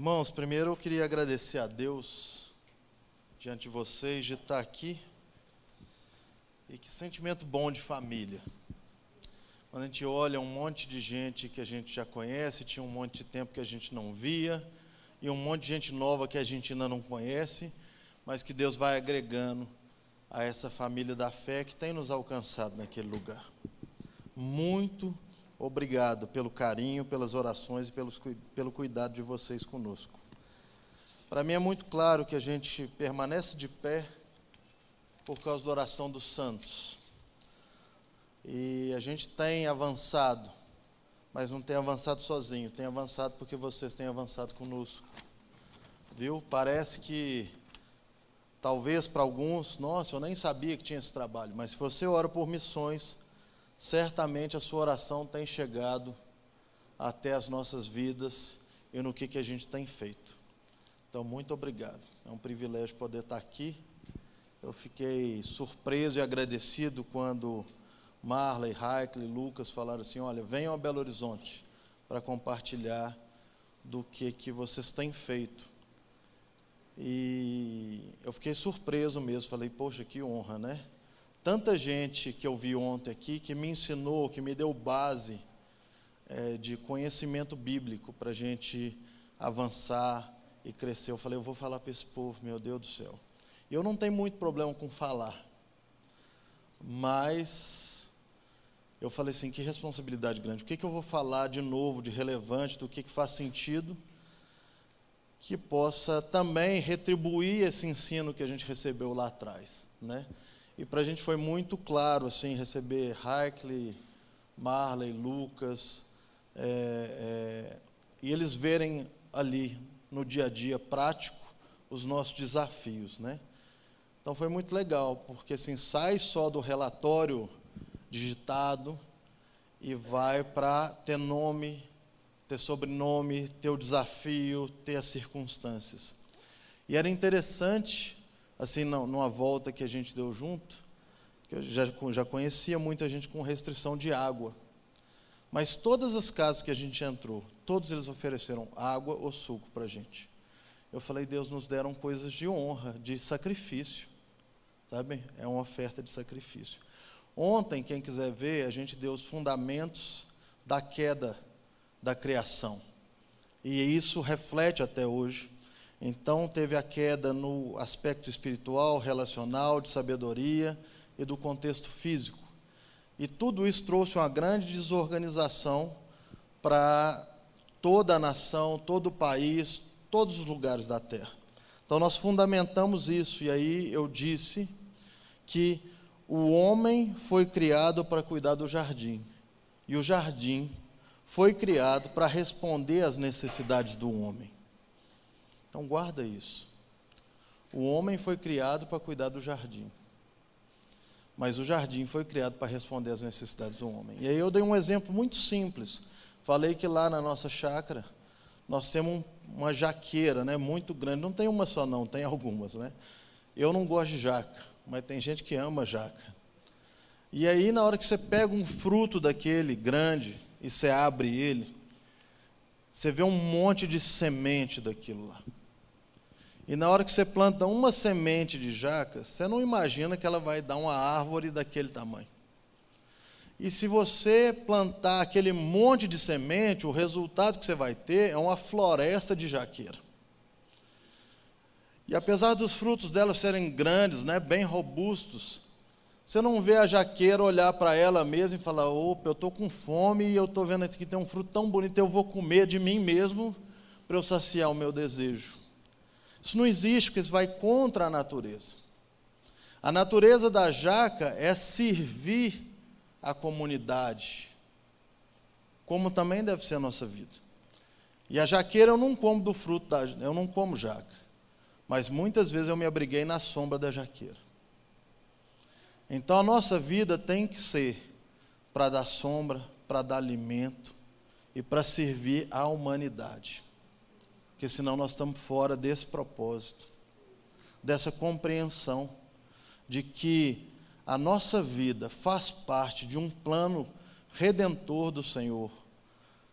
Irmãos, primeiro eu queria agradecer a Deus diante de vocês de estar aqui. E que sentimento bom de família. Quando a gente olha um monte de gente que a gente já conhece, tinha um monte de tempo que a gente não via, e um monte de gente nova que a gente ainda não conhece, mas que Deus vai agregando a essa família da fé que tem nos alcançado naquele lugar. Muito pelo carinho, pelas orações e pelos, pelo cuidado de vocês conosco. Para mim é muito claro que a gente permanece de pé por causa da oração dos santos. E a gente tem avançado, mas não tem avançado sozinho, tem avançado porque vocês têm avançado conosco. Viu? Parece que talvez para alguns, nossa, eu nem sabia que tinha esse trabalho, mas se você ora por missões, certamente a sua oração tem chegado até as nossas vidas e no que, que a gente tem feito. Então, muito obrigado. É um privilégio poder estar aqui. Eu fiquei surpreso e agradecido quando Marley, e Lucas falaram assim: olha, venham a Belo Horizonte para compartilhar do que, que vocês têm feito. E eu fiquei surpreso mesmo, falei, poxa, que honra, né? Tanta gente que eu vi ontem aqui que me ensinou, que me deu base é, de conhecimento bíblico para a gente avançar e crescer. Eu falei, eu vou falar para esse povo, meu Deus do céu. E eu não tenho muito problema com falar, mas eu falei assim, que responsabilidade grande. O que, que eu vou falar de novo, de relevante, do que, que faz sentido, que possa também retribuir esse ensino que a gente recebeu lá atrás, né? E para a gente foi muito claro assim receber Heikley, Marley, Lucas, é, é, e eles verem ali no dia a dia prático os nossos desafios, né? Então foi muito legal, porque assim sai só do relatório digitado e vai para ter nome, ter sobrenome, ter o desafio, ter as circunstâncias. E era interessante assim, numa volta que a gente deu junto, que eu já, já conhecia muita gente com restrição de água. Mas todas as casas que a gente entrou, todos eles ofereceram água ou suco para a gente. Eu falei, Deus nos deram coisas de honra, de sacrifício. Sabe? É uma oferta de sacrifício. Ontem, quem quiser ver, a gente deu os fundamentos da queda da criação. E isso reflete até hoje então, teve a queda no aspecto espiritual, relacional, de sabedoria e do contexto físico. E tudo isso trouxe uma grande desorganização para toda a nação, todo o país, todos os lugares da terra. Então, nós fundamentamos isso, e aí eu disse que o homem foi criado para cuidar do jardim, e o jardim foi criado para responder às necessidades do homem. Então guarda isso. O homem foi criado para cuidar do jardim. Mas o jardim foi criado para responder às necessidades do homem. E aí eu dei um exemplo muito simples. Falei que lá na nossa chácara nós temos uma jaqueira, né, muito grande. Não tem uma só não, tem algumas, né? Eu não gosto de jaca, mas tem gente que ama jaca. E aí na hora que você pega um fruto daquele grande e você abre ele, você vê um monte de semente daquilo lá. E na hora que você planta uma semente de jaca, você não imagina que ela vai dar uma árvore daquele tamanho. E se você plantar aquele monte de semente, o resultado que você vai ter é uma floresta de jaqueira. E apesar dos frutos dela serem grandes, né, bem robustos, você não vê a jaqueira olhar para ela mesma e falar: opa, eu estou com fome e eu estou vendo aqui que tem um fruto tão bonito, eu vou comer de mim mesmo para eu saciar o meu desejo. Isso não existe, porque isso vai contra a natureza. A natureza da jaca é servir a comunidade, como também deve ser a nossa vida. E a jaqueira eu não como do fruto da, eu não como jaca, mas muitas vezes eu me abriguei na sombra da jaqueira. Então a nossa vida tem que ser para dar sombra, para dar alimento e para servir a humanidade porque senão nós estamos fora desse propósito, dessa compreensão de que a nossa vida faz parte de um plano redentor do Senhor.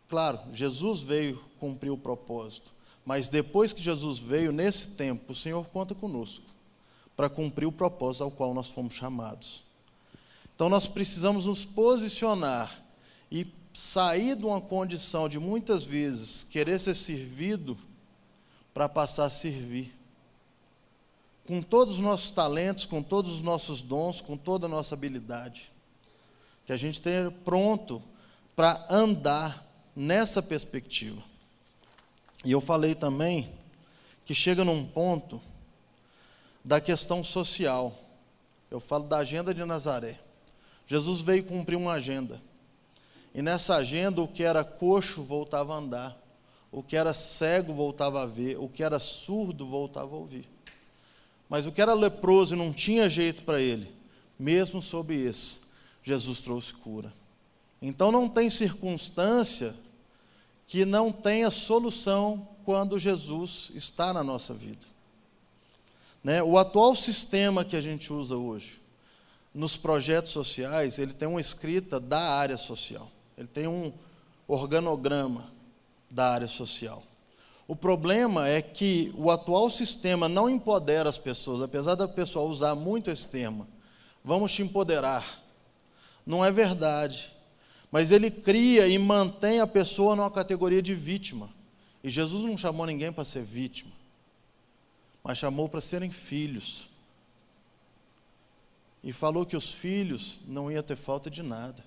Claro, Jesus veio cumprir o propósito, Mas depois que Jesus veio, nesse tempo, o Senhor conta conosco para cumprir o propósito ao qual nós fomos chamados. Então nós precisamos nos posicionar e sair de uma condição de muitas vezes querer ser servido para passar a servir. Com todos os nossos talentos, com todos os nossos dons, com toda a nossa habilidade. Que a gente esteja pronto para andar nessa perspectiva. E eu falei também que chega num ponto da questão social. Eu falo da agenda de Nazaré. Jesus veio cumprir uma agenda. E nessa agenda, o que era coxo voltava a andar, o que era cego voltava a ver, o que era surdo voltava a ouvir. Mas o que era leproso e não tinha jeito para ele, mesmo sob esse, Jesus trouxe cura. Então não tem circunstância que não tenha solução quando Jesus está na nossa vida. Né? O atual sistema que a gente usa hoje, nos projetos sociais, ele tem uma escrita da área social, ele tem um organograma da área social. O problema é que o atual sistema não empodera as pessoas, apesar da pessoa usar muito esse termo. Vamos te empoderar. Não é verdade. Mas ele cria e mantém a pessoa numa categoria de vítima. E Jesus não chamou ninguém para ser vítima, mas chamou para serem filhos. E falou que os filhos não iam ter falta de nada.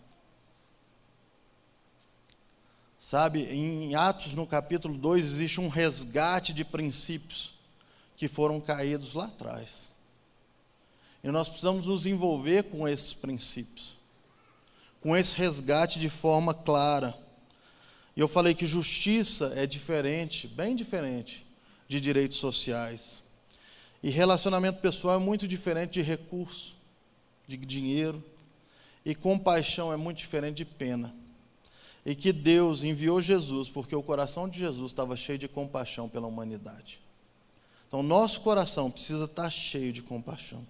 Sabe, em Atos, no capítulo 2, existe um resgate de princípios que foram caídos lá atrás. E nós precisamos nos envolver com esses princípios com esse resgate de forma clara. E eu falei que justiça é diferente, bem diferente, de direitos sociais. E relacionamento pessoal é muito diferente de recurso, de dinheiro. E compaixão é muito diferente de pena. E que Deus enviou Jesus, porque o coração de Jesus estava cheio de compaixão pela humanidade. Então, nosso coração precisa estar cheio de compaixão.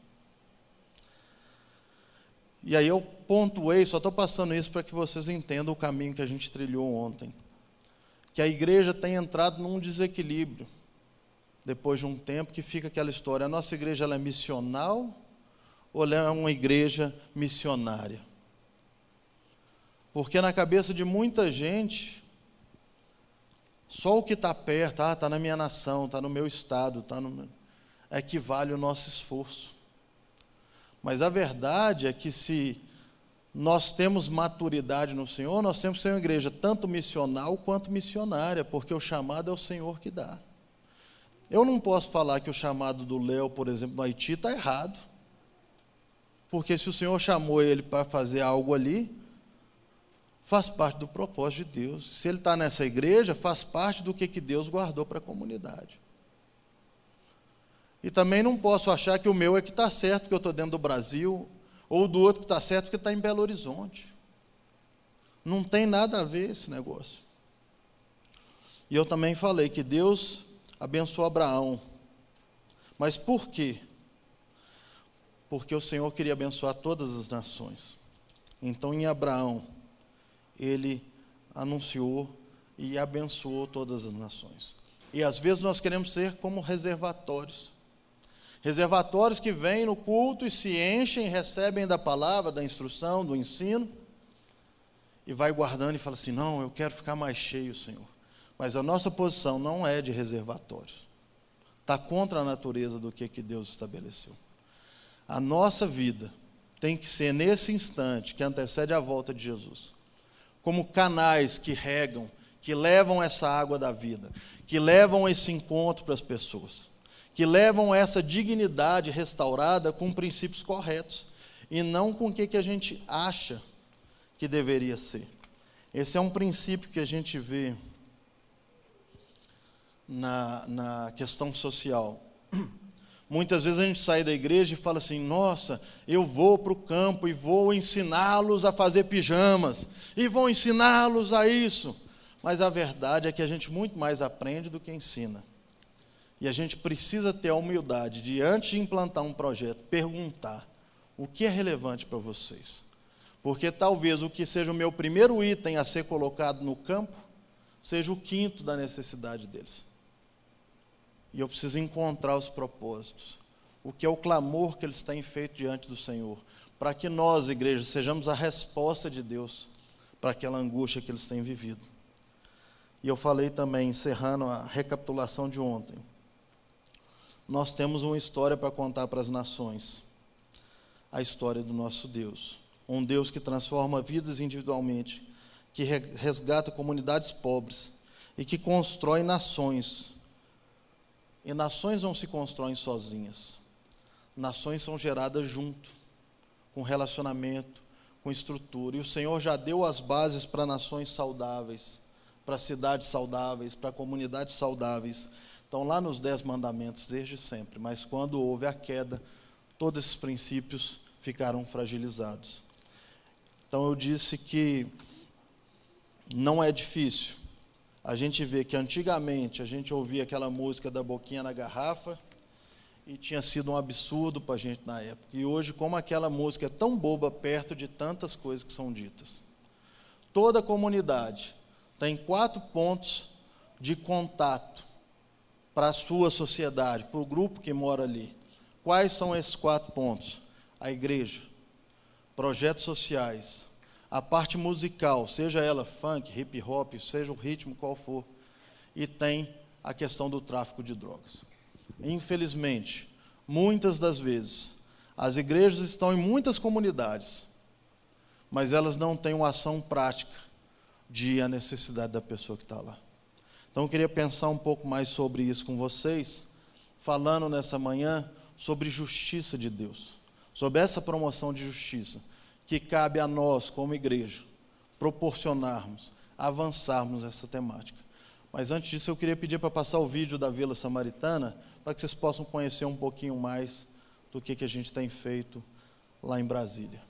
E aí eu pontuei, só estou passando isso para que vocês entendam o caminho que a gente trilhou ontem. Que a igreja tem entrado num desequilíbrio. Depois de um tempo que fica aquela história, a nossa igreja é missional ou ela é uma igreja missionária? Porque na cabeça de muita gente, só o que está perto, está ah, tá na minha nação, está no meu estado, tá no, é que vale o nosso esforço. Mas a verdade é que se nós temos maturidade no Senhor, nós temos que ser uma igreja tanto missional quanto missionária, porque o chamado é o Senhor que dá. Eu não posso falar que o chamado do Léo, por exemplo, no Haiti, está errado. Porque se o Senhor chamou ele para fazer algo ali, faz parte do propósito de Deus. Se ele está nessa igreja, faz parte do que, que Deus guardou para a comunidade. E também não posso achar que o meu é que está certo, porque eu estou dentro do Brasil, ou do outro que está certo, porque está em Belo Horizonte. Não tem nada a ver esse negócio. E eu também falei que Deus abençoou Abraão. Mas por quê? Porque o Senhor queria abençoar todas as nações. Então, em Abraão, ele anunciou e abençoou todas as nações. E às vezes nós queremos ser como reservatórios. Reservatórios que vêm no culto e se enchem, recebem da palavra, da instrução, do ensino, e vai guardando e fala assim: não, eu quero ficar mais cheio, Senhor. Mas a nossa posição não é de reservatórios. Está contra a natureza do que, que Deus estabeleceu. A nossa vida tem que ser nesse instante que antecede a volta de Jesus, como canais que regam, que levam essa água da vida, que levam esse encontro para as pessoas que levam essa dignidade restaurada com princípios corretos e não com o que, que a gente acha que deveria ser. Esse é um princípio que a gente vê na, na questão social. Muitas vezes a gente sai da igreja e fala assim: nossa, eu vou para o campo e vou ensiná-los a fazer pijamas, e vou ensiná-los a isso. Mas a verdade é que a gente muito mais aprende do que ensina. E a gente precisa ter a humildade de, antes de implantar um projeto, perguntar o que é relevante para vocês. Porque talvez o que seja o meu primeiro item a ser colocado no campo seja o quinto da necessidade deles. E eu preciso encontrar os propósitos. O que é o clamor que eles têm feito diante do Senhor. Para que nós, igreja, sejamos a resposta de Deus para aquela angústia que eles têm vivido. E eu falei também, encerrando a recapitulação de ontem. Nós temos uma história para contar para as nações. A história do nosso Deus. Um Deus que transforma vidas individualmente, que resgata comunidades pobres e que constrói nações. E nações não se constroem sozinhas. Nações são geradas junto, com relacionamento, com estrutura. E o Senhor já deu as bases para nações saudáveis, para cidades saudáveis, para comunidades saudáveis. Estão lá nos Dez Mandamentos desde sempre. Mas quando houve a queda, todos esses princípios ficaram fragilizados. Então eu disse que não é difícil. A gente vê que antigamente a gente ouvia aquela música da boquinha na garrafa e tinha sido um absurdo para a gente na época. E hoje, como aquela música é tão boba perto de tantas coisas que são ditas. Toda comunidade tem quatro pontos de contato para a sua sociedade, para o grupo que mora ali. Quais são esses quatro pontos? A igreja, projetos sociais, a parte musical, seja ela funk, hip hop, seja o ritmo qual for, e tem a questão do tráfico de drogas. Infelizmente, muitas das vezes, as igrejas estão em muitas comunidades, mas elas não têm uma ação prática de a necessidade da pessoa que está lá. Então eu queria pensar um pouco mais sobre isso com vocês, falando nessa manhã sobre justiça de Deus, sobre essa promoção de justiça que cabe a nós, como igreja, proporcionarmos, avançarmos essa temática. Mas antes disso, eu queria pedir para passar o vídeo da Vila Samaritana, para que vocês possam conhecer um pouquinho mais do que, que a gente tem feito lá em Brasília.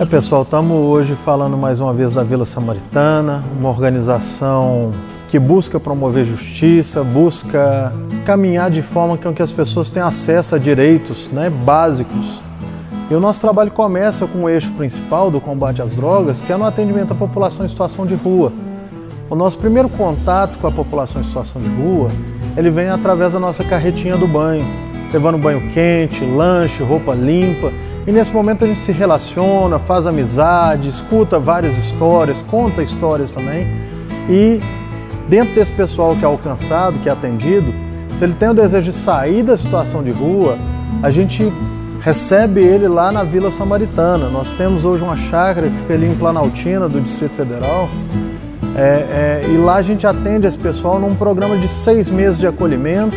É pessoal, estamos hoje falando mais uma vez da Vila Samaritana, uma organização que busca promover justiça, busca caminhar de forma que as pessoas tenham acesso a direitos né, básicos e o nosso trabalho começa com o eixo principal do combate às drogas, que é no atendimento à população em situação de rua. O nosso primeiro contato com a população em situação de rua, ele vem através da nossa carretinha do banho, levando banho quente, lanche, roupa limpa. E nesse momento a gente se relaciona, faz amizade, escuta várias histórias, conta histórias também. E dentro desse pessoal que é alcançado, que é atendido, se ele tem o desejo de sair da situação de rua, a gente recebe ele lá na Vila Samaritana. Nós temos hoje uma chácara que fica ali em Planaltina, do Distrito Federal. É, é, e lá a gente atende esse pessoal num programa de seis meses de acolhimento.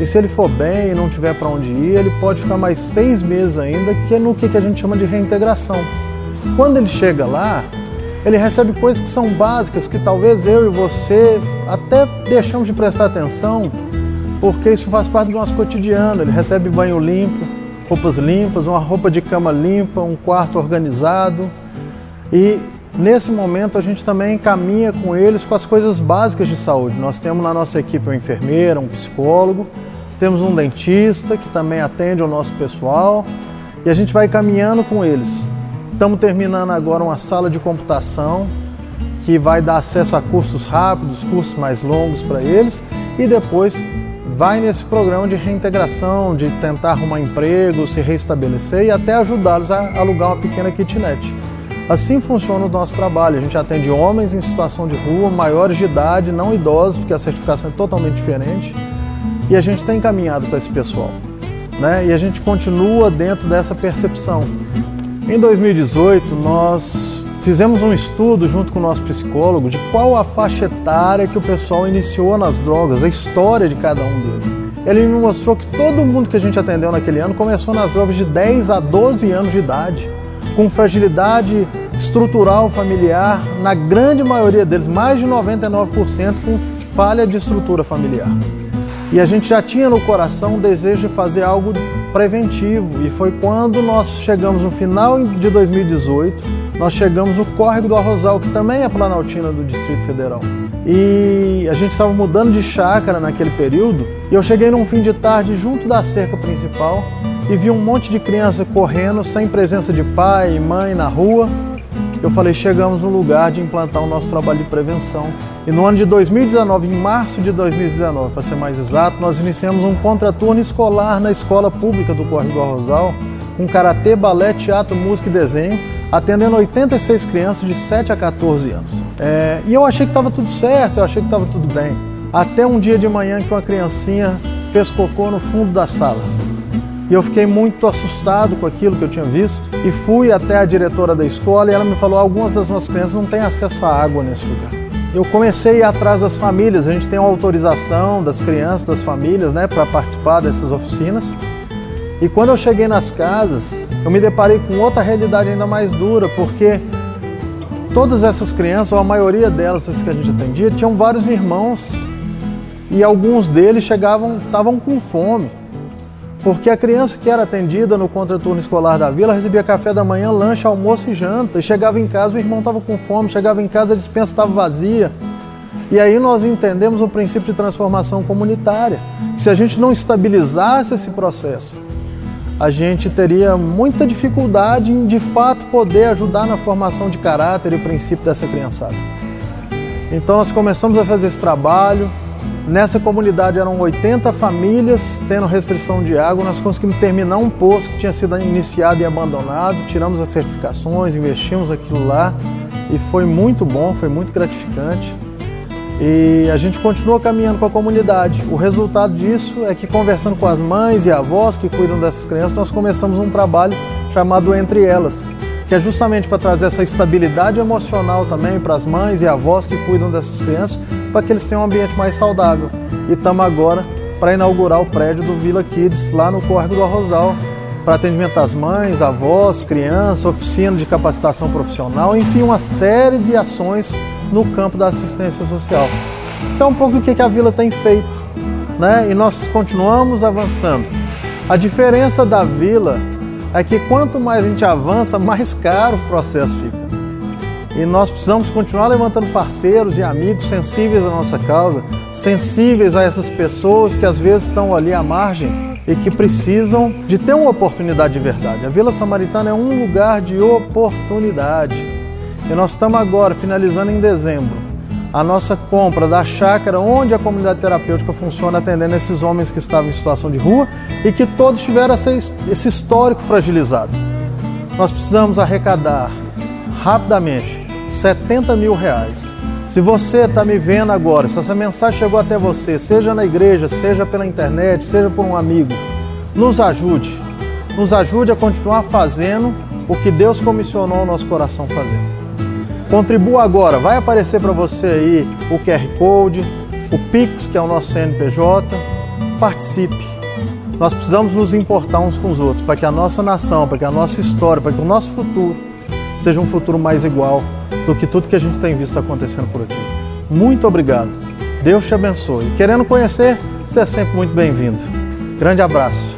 E se ele for bem e não tiver para onde ir, ele pode ficar mais seis meses ainda, que é no que a gente chama de reintegração. Quando ele chega lá, ele recebe coisas que são básicas, que talvez eu e você até deixamos de prestar atenção, porque isso faz parte do nosso cotidiano. Ele recebe banho limpo, roupas limpas, uma roupa de cama limpa, um quarto organizado. E nesse momento a gente também caminha com eles com as coisas básicas de saúde. Nós temos na nossa equipe uma enfermeira, um psicólogo, temos um dentista que também atende o nosso pessoal e a gente vai caminhando com eles. Estamos terminando agora uma sala de computação que vai dar acesso a cursos rápidos, cursos mais longos para eles e depois vai nesse programa de reintegração, de tentar arrumar emprego, se restabelecer e até ajudá-los a alugar uma pequena kitnet. Assim funciona o nosso trabalho. A gente atende homens em situação de rua, maiores de idade, não idosos, porque a certificação é totalmente diferente. E a gente tem encaminhado para esse pessoal. Né? E a gente continua dentro dessa percepção. Em 2018, nós fizemos um estudo junto com o nosso psicólogo de qual a faixa etária que o pessoal iniciou nas drogas, a história de cada um deles. Ele me mostrou que todo mundo que a gente atendeu naquele ano começou nas drogas de 10 a 12 anos de idade, com fragilidade estrutural familiar, na grande maioria deles, mais de 99% com falha de estrutura familiar. E a gente já tinha no coração o desejo de fazer algo preventivo. E foi quando nós chegamos no final de 2018, nós chegamos no Córrego do Arrozal, que também é Planaltina do Distrito Federal. E a gente estava mudando de chácara naquele período, e eu cheguei num fim de tarde junto da cerca principal e vi um monte de criança correndo sem presença de pai e mãe na rua. eu falei: chegamos no lugar de implantar o nosso trabalho de prevenção. E no ano de 2019, em março de 2019, para ser mais exato, nós iniciamos um contraturno escolar na escola pública do Córrego do Arrozal, com karatê, balé, teatro, música e desenho, atendendo 86 crianças de 7 a 14 anos. É, e eu achei que estava tudo certo, eu achei que estava tudo bem. Até um dia de manhã que uma criancinha fez cocô no fundo da sala. E eu fiquei muito assustado com aquilo que eu tinha visto e fui até a diretora da escola e ela me falou: algumas das nossas crianças não têm acesso à água nesse lugar. Eu comecei a ir atrás das famílias, a gente tem uma autorização das crianças, das famílias, né, para participar dessas oficinas. E quando eu cheguei nas casas, eu me deparei com outra realidade ainda mais dura, porque todas essas crianças, ou a maioria delas que a gente atendia, tinham vários irmãos e alguns deles chegavam, estavam com fome. Porque a criança que era atendida no contraturno escolar da vila recebia café da manhã, lanche, almoço e janta. E chegava em casa, o irmão estava com fome, chegava em casa, a dispensa estava vazia. E aí nós entendemos o princípio de transformação comunitária. Que se a gente não estabilizasse esse processo, a gente teria muita dificuldade em de fato poder ajudar na formação de caráter e princípio dessa criançada. Então nós começamos a fazer esse trabalho, Nessa comunidade eram 80 famílias tendo restrição de água. Nós conseguimos terminar um poço que tinha sido iniciado e abandonado, tiramos as certificações, investimos aquilo lá e foi muito bom, foi muito gratificante. E a gente continua caminhando com a comunidade. O resultado disso é que, conversando com as mães e avós que cuidam dessas crianças, nós começamos um trabalho chamado Entre Elas, que é justamente para trazer essa estabilidade emocional também para as mães e avós que cuidam dessas crianças para que eles tenham um ambiente mais saudável. E estamos agora para inaugurar o prédio do Vila Kids lá no Córrego do Arrozal, para atendimento às mães, avós, crianças, oficina de capacitação profissional, enfim, uma série de ações no campo da assistência social. Isso é um pouco do que a Vila tem feito, né? E nós continuamos avançando. A diferença da Vila é que quanto mais a gente avança, mais caro o processo fica. E nós precisamos continuar levantando parceiros e amigos sensíveis à nossa causa, sensíveis a essas pessoas que às vezes estão ali à margem e que precisam de ter uma oportunidade de verdade. A Vila Samaritana é um lugar de oportunidade. E nós estamos agora, finalizando em dezembro, a nossa compra da chácara onde a comunidade terapêutica funciona atendendo esses homens que estavam em situação de rua e que todos tiveram esse histórico fragilizado. Nós precisamos arrecadar rapidamente 70 mil reais. Se você está me vendo agora, se essa mensagem chegou até você, seja na igreja, seja pela internet, seja por um amigo, nos ajude. Nos ajude a continuar fazendo o que Deus comissionou o nosso coração fazer. Contribua agora, vai aparecer para você aí o QR Code, o Pix, que é o nosso CNPJ. Participe. Nós precisamos nos importar uns com os outros para que a nossa nação, para que a nossa história, para que o nosso futuro seja um futuro mais igual do que tudo que a gente tem visto acontecendo por aqui. Muito obrigado. Deus te abençoe. Querendo conhecer, você é sempre muito bem-vindo. Grande abraço.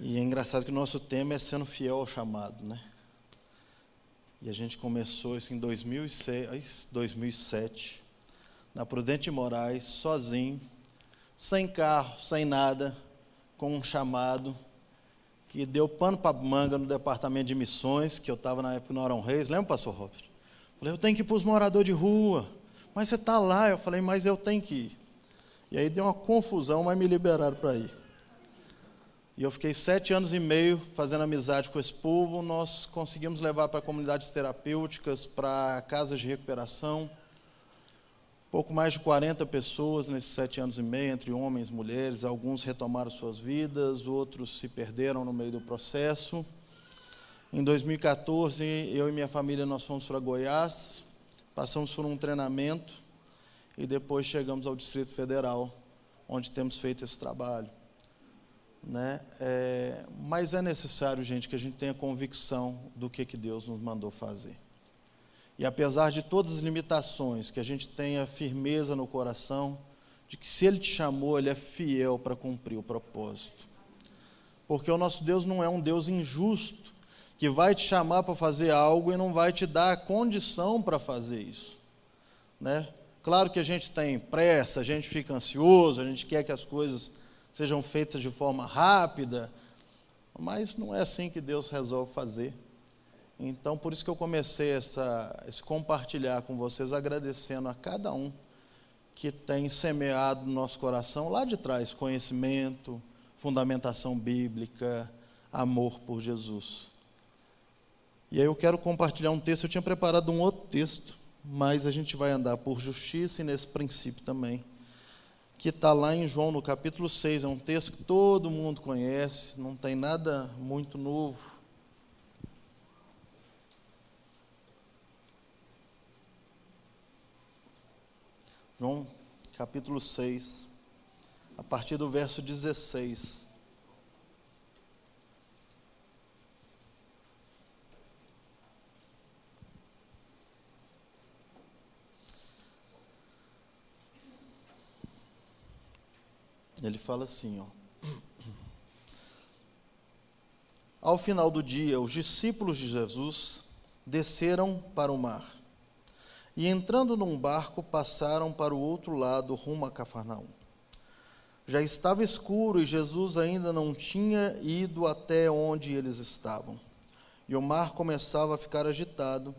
E é engraçado que o nosso tema é sendo fiel ao chamado, né? E a gente começou isso em 2006, 2007, na Prudente Moraes, sozinho, sem carro, sem nada, com um chamado que deu pano para manga no departamento de missões, que eu estava na época no Arão Reis, lembra, pastor Robert? Falei, eu tenho que ir para os moradores de rua, mas você está lá. Eu falei, mas eu tenho que ir. E aí deu uma confusão, mas me liberaram para ir. E eu fiquei sete anos e meio fazendo amizade com esse povo. Nós conseguimos levar para comunidades terapêuticas, para casas de recuperação. Pouco mais de 40 pessoas nesses sete anos e meio, entre homens e mulheres. Alguns retomaram suas vidas, outros se perderam no meio do processo. Em 2014, eu e minha família nós fomos para Goiás, passamos por um treinamento e depois chegamos ao Distrito Federal, onde temos feito esse trabalho. Né? É, mas é necessário, gente, que a gente tenha convicção do que, que Deus nos mandou fazer. E apesar de todas as limitações, que a gente tenha firmeza no coração de que se Ele te chamou, Ele é fiel para cumprir o propósito. Porque o nosso Deus não é um Deus injusto, que vai te chamar para fazer algo e não vai te dar a condição para fazer isso. Né? Claro que a gente tem pressa, a gente fica ansioso, a gente quer que as coisas sejam feitas de forma rápida, mas não é assim que Deus resolve fazer. Então, por isso que eu comecei essa, esse compartilhar com vocês, agradecendo a cada um que tem semeado no nosso coração lá de trás conhecimento, fundamentação bíblica, amor por Jesus. E aí eu quero compartilhar um texto, eu tinha preparado um outro texto, mas a gente vai andar por justiça e nesse princípio também, que está lá em João no capítulo 6, é um texto que todo mundo conhece, não tem nada muito novo. João capítulo 6, a partir do verso 16. Ele fala assim, ó. Ao final do dia, os discípulos de Jesus desceram para o mar e entrando num barco passaram para o outro lado, rumo a Cafarnaum. Já estava escuro e Jesus ainda não tinha ido até onde eles estavam. E o mar começava a ficar agitado,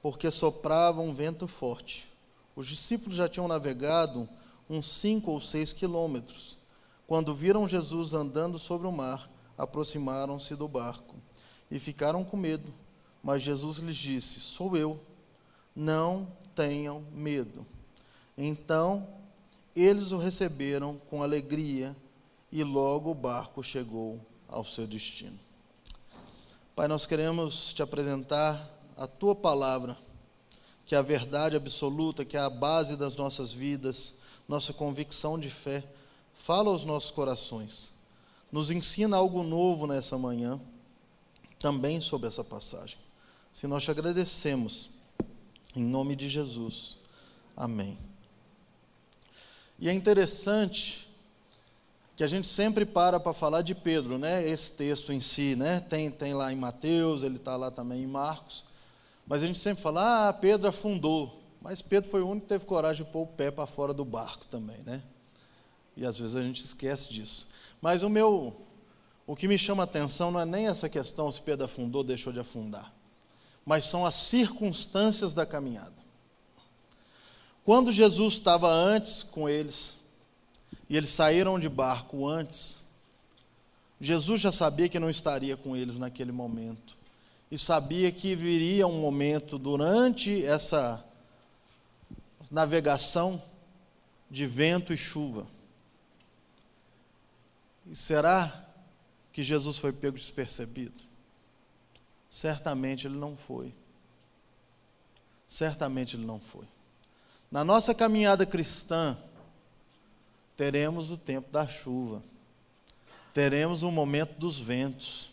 porque soprava um vento forte. Os discípulos já tinham navegado uns cinco ou seis quilômetros. Quando viram Jesus andando sobre o mar, aproximaram-se do barco e ficaram com medo. Mas Jesus lhes disse: Sou eu, não tenham medo. Então eles o receberam com alegria e logo o barco chegou ao seu destino. Pai, nós queremos te apresentar a tua palavra, que é a verdade absoluta, que é a base das nossas vidas, nossa convicção de fé. Fala aos nossos corações. Nos ensina algo novo nessa manhã, também sobre essa passagem. Se nós te agradecemos em nome de Jesus. Amém. E é interessante que a gente sempre para para falar de Pedro, né? Esse texto em si, né? Tem, tem lá em Mateus, ele está lá também em Marcos. Mas a gente sempre fala, ah, Pedro afundou. Mas Pedro foi o único que teve coragem de pôr o pé para fora do barco também, né? E às vezes a gente esquece disso. Mas o meu, o que me chama a atenção não é nem essa questão se Pedro afundou, deixou de afundar mas são as circunstâncias da caminhada. Quando Jesus estava antes com eles, e eles saíram de barco antes, Jesus já sabia que não estaria com eles naquele momento, e sabia que viria um momento durante essa navegação de vento e chuva. E será que Jesus foi pego despercebido? Certamente ele não foi. Certamente ele não foi. Na nossa caminhada cristã, teremos o tempo da chuva, teremos o momento dos ventos,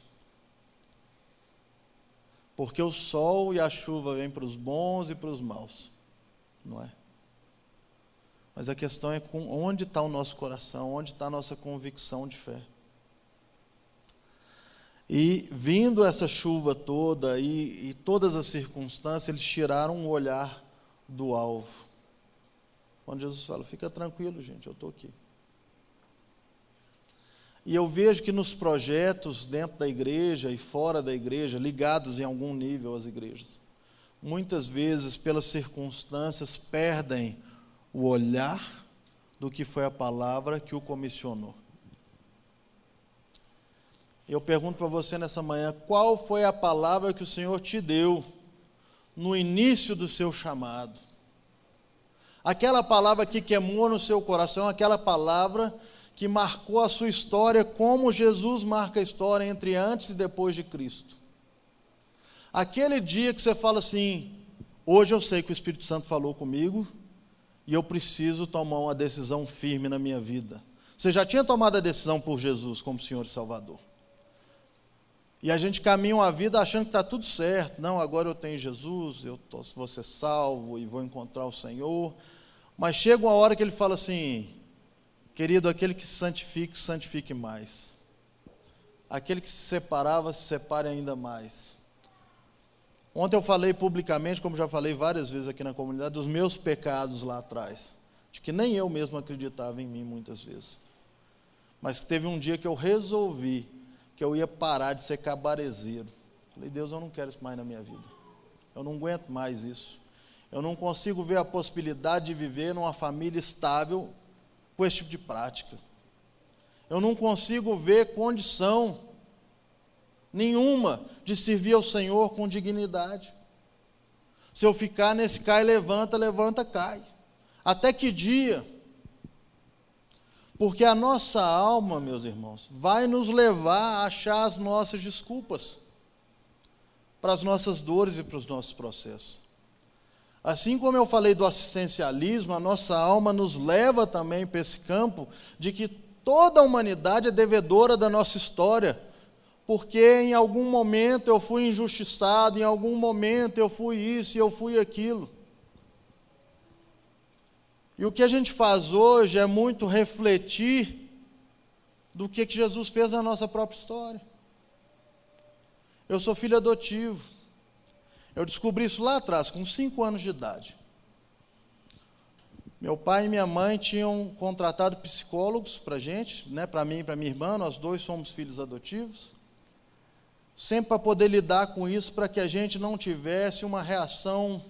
porque o sol e a chuva vêm para os bons e para os maus, não é? Mas a questão é com onde está o nosso coração, onde está a nossa convicção de fé. E vindo essa chuva toda e, e todas as circunstâncias, eles tiraram o olhar do alvo. Quando Jesus fala, fica tranquilo, gente, eu estou aqui. E eu vejo que nos projetos dentro da igreja e fora da igreja, ligados em algum nível às igrejas, muitas vezes, pelas circunstâncias, perdem o olhar do que foi a palavra que o comissionou. Eu pergunto para você nessa manhã: qual foi a palavra que o Senhor te deu no início do seu chamado? Aquela palavra que queimou no seu coração, aquela palavra que marcou a sua história, como Jesus marca a história entre antes e depois de Cristo. Aquele dia que você fala assim: hoje eu sei que o Espírito Santo falou comigo e eu preciso tomar uma decisão firme na minha vida. Você já tinha tomado a decisão por Jesus como Senhor e Salvador. E a gente caminha uma vida achando que está tudo certo. Não, agora eu tenho Jesus, eu tô, vou ser salvo e vou encontrar o Senhor. Mas chega uma hora que ele fala assim: querido, aquele que se santifique, santifique mais. aquele que se separava se separe ainda mais. Ontem eu falei publicamente, como já falei várias vezes aqui na comunidade, dos meus pecados lá atrás, de que nem eu mesmo acreditava em mim muitas vezes. Mas que teve um dia que eu resolvi que eu ia parar de ser cabarezeiro. Falei, Deus, eu não quero isso mais na minha vida. Eu não aguento mais isso. Eu não consigo ver a possibilidade de viver numa família estável com esse tipo de prática. Eu não consigo ver condição nenhuma de servir ao Senhor com dignidade. Se eu ficar nesse cai, levanta, levanta, cai. Até que dia? Porque a nossa alma, meus irmãos, vai nos levar a achar as nossas desculpas para as nossas dores e para os nossos processos. Assim como eu falei do assistencialismo, a nossa alma nos leva também para esse campo de que toda a humanidade é devedora da nossa história, porque em algum momento eu fui injustiçado, em algum momento eu fui isso eu fui aquilo. E o que a gente faz hoje é muito refletir do que, que Jesus fez na nossa própria história. Eu sou filho adotivo. Eu descobri isso lá atrás, com cinco anos de idade. Meu pai e minha mãe tinham contratado psicólogos para gente, né, para mim e para minha irmã, nós dois somos filhos adotivos, sempre para poder lidar com isso, para que a gente não tivesse uma reação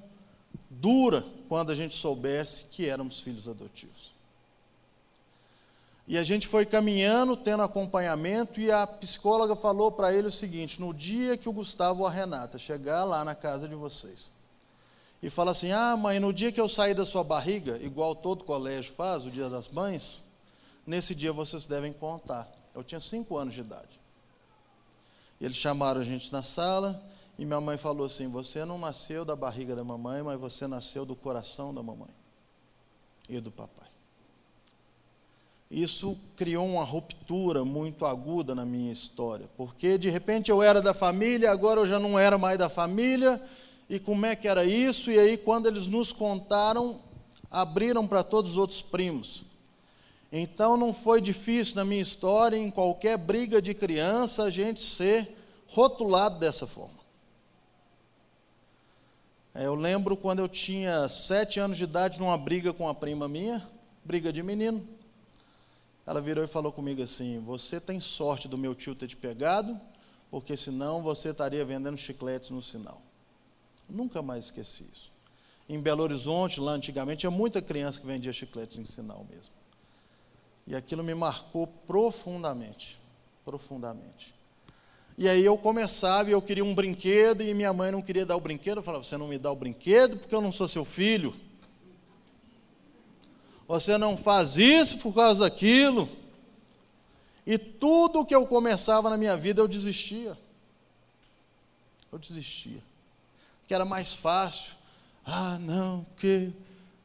dura quando a gente soubesse que éramos filhos adotivos. E a gente foi caminhando, tendo acompanhamento, e a psicóloga falou para ele o seguinte: no dia que o Gustavo ou a Renata chegar lá na casa de vocês, e fala assim: ah, mãe, no dia que eu sair da sua barriga, igual todo colégio faz, o dia das mães, nesse dia vocês devem contar. Eu tinha cinco anos de idade. Eles chamaram a gente na sala, e minha mãe falou assim: Você não nasceu da barriga da mamãe, mas você nasceu do coração da mamãe e do papai. Isso criou uma ruptura muito aguda na minha história, porque de repente eu era da família, agora eu já não era mais da família, e como é que era isso? E aí, quando eles nos contaram, abriram para todos os outros primos. Então, não foi difícil na minha história, em qualquer briga de criança, a gente ser rotulado dessa forma. É, eu lembro quando eu tinha sete anos de idade, numa briga com a prima minha, briga de menino. Ela virou e falou comigo assim: Você tem sorte do meu tio ter te pegado, porque senão você estaria vendendo chicletes no sinal. Nunca mais esqueci isso. Em Belo Horizonte, lá antigamente, tinha muita criança que vendia chicletes em sinal mesmo. E aquilo me marcou profundamente. Profundamente. E aí eu começava e eu queria um brinquedo e minha mãe não queria dar o brinquedo. Eu falava: Você não me dá o brinquedo porque eu não sou seu filho. Você não faz isso por causa daquilo. E tudo que eu começava na minha vida eu desistia. Eu desistia. Que era mais fácil. Ah, não, porque.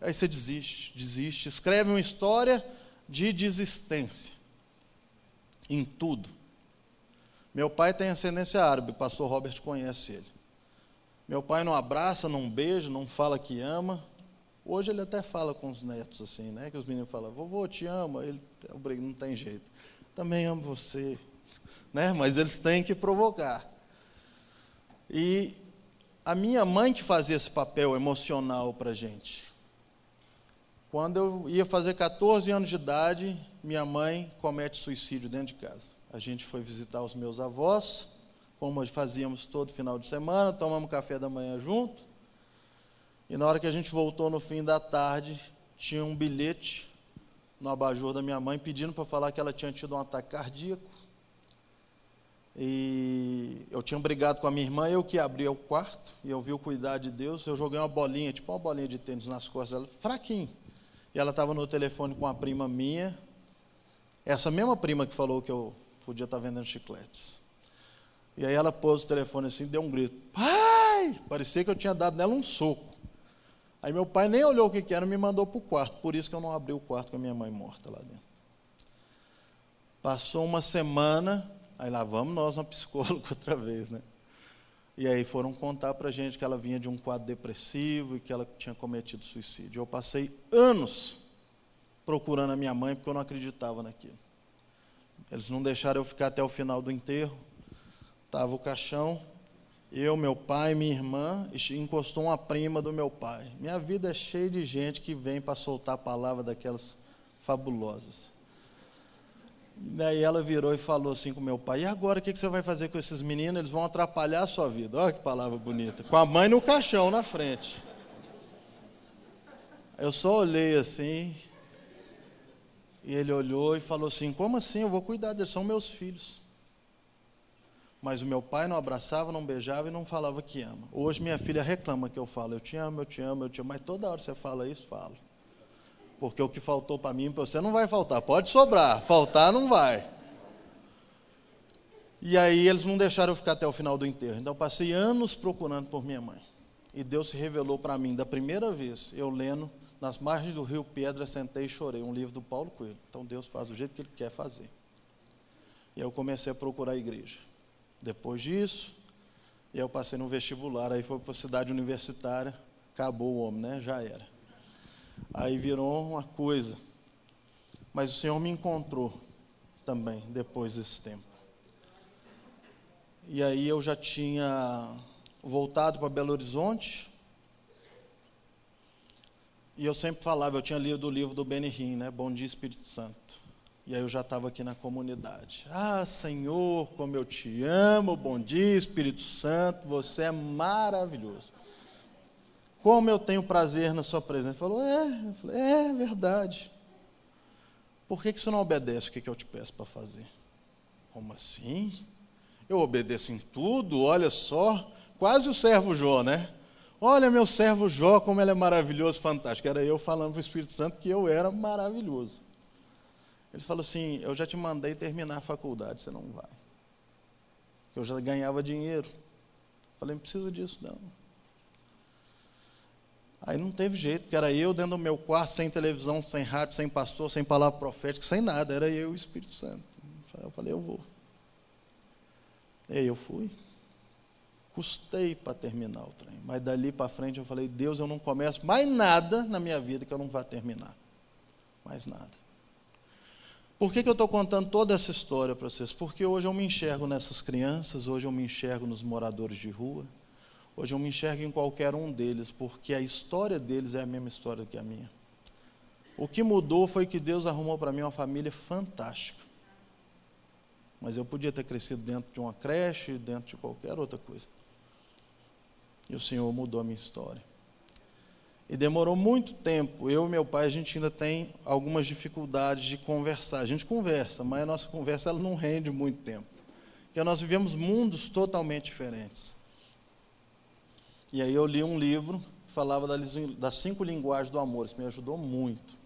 Aí você desiste, desiste. Escreve uma história de desistência. Em tudo. Meu pai tem ascendência árabe, o pastor Robert conhece ele. Meu pai não abraça, não beija, não fala que ama. Hoje ele até fala com os netos assim, né? Que os meninos falam, vovô, te amo. Ele, não tem jeito. Também amo você. Né? Mas eles têm que provocar. E a minha mãe que fazia esse papel emocional para gente. Quando eu ia fazer 14 anos de idade, minha mãe comete suicídio dentro de casa. A gente foi visitar os meus avós, como fazíamos todo final de semana, tomamos café da manhã junto. E na hora que a gente voltou no fim da tarde, tinha um bilhete no abajur da minha mãe pedindo para falar que ela tinha tido um ataque cardíaco. E eu tinha brigado com a minha irmã, eu que abri o quarto, e eu vi o cuidado de Deus, eu joguei uma bolinha, tipo uma bolinha de tênis nas costas dela, fraquinho. E ela estava no telefone com a prima minha, essa mesma prima que falou que eu podia estar vendendo chicletes. E aí ela pôs o telefone assim, deu um grito. Pai! Parecia que eu tinha dado nela um soco. Aí meu pai nem olhou o que, que era e me mandou para o quarto. Por isso que eu não abri o quarto com a minha mãe morta lá dentro. Passou uma semana, aí lá vamos nós na psicóloga outra vez, né? E aí foram contar para a gente que ela vinha de um quadro depressivo e que ela tinha cometido suicídio. Eu passei anos procurando a minha mãe porque eu não acreditava naquilo. Eles não deixaram eu ficar até o final do enterro. Estava o caixão, eu, meu pai, minha irmã, encostou uma prima do meu pai. Minha vida é cheia de gente que vem para soltar a palavra daquelas fabulosas. Daí ela virou e falou assim com meu pai: E agora o que você vai fazer com esses meninos? Eles vão atrapalhar a sua vida. Olha que palavra bonita. Com a mãe no caixão na frente. Eu só olhei assim. E ele olhou e falou assim: Como assim? Eu vou cuidar deles, são meus filhos. Mas o meu pai não abraçava, não beijava e não falava que ama. Hoje minha filha reclama que eu falo: Eu te amo, eu te amo, eu te amo. Mas toda hora você fala isso, falo. Porque o que faltou para mim, para você não vai faltar. Pode sobrar, faltar não vai. E aí eles não deixaram eu ficar até o final do enterro. Então eu passei anos procurando por minha mãe. E Deus se revelou para mim da primeira vez, eu lendo nas margens do rio Pedra, sentei e chorei, um livro do Paulo Coelho. Então Deus faz do jeito que Ele quer fazer. E aí eu comecei a procurar a igreja. Depois disso, eu passei no vestibular, aí foi para a cidade universitária, acabou o homem, né? Já era. Aí virou uma coisa. Mas o Senhor me encontrou também depois desse tempo. E aí eu já tinha voltado para Belo Horizonte. E eu sempre falava, eu tinha lido o livro do Benihim, né? Bom dia Espírito Santo. E aí eu já estava aqui na comunidade. Ah, Senhor, como eu te amo, bom dia Espírito Santo, você é maravilhoso. Como eu tenho prazer na sua presença. Ele falou, é, falei, é verdade. Por que, que você não obedece o que, que eu te peço para fazer? Como assim? Eu obedeço em tudo, olha só, quase o servo Jó, né? Olha meu servo Jó, como ele é maravilhoso, fantástico. Era eu falando para o Espírito Santo que eu era maravilhoso. Ele falou assim: Eu já te mandei terminar a faculdade, você não vai. Eu já ganhava dinheiro. Falei: Não precisa disso, não. Aí não teve jeito, porque era eu dentro do meu quarto, sem televisão, sem rádio, sem pastor, sem palavra profética, sem nada. Era eu e o Espírito Santo. Eu falei, eu vou. E aí eu fui. Custei para terminar o trem. Mas dali para frente eu falei, Deus, eu não começo mais nada na minha vida que eu não vá terminar. Mais nada. Por que, que eu estou contando toda essa história para vocês? Porque hoje eu me enxergo nessas crianças, hoje eu me enxergo nos moradores de rua, Hoje eu me enxergo em qualquer um deles, porque a história deles é a mesma história que a minha. O que mudou foi que Deus arrumou para mim uma família fantástica. Mas eu podia ter crescido dentro de uma creche, dentro de qualquer outra coisa. E o Senhor mudou a minha história. E demorou muito tempo. Eu e meu pai, a gente ainda tem algumas dificuldades de conversar. A gente conversa, mas a nossa conversa ela não rende muito tempo. Porque nós vivemos mundos totalmente diferentes. E aí eu li um livro que falava das cinco linguagens do amor. Isso me ajudou muito.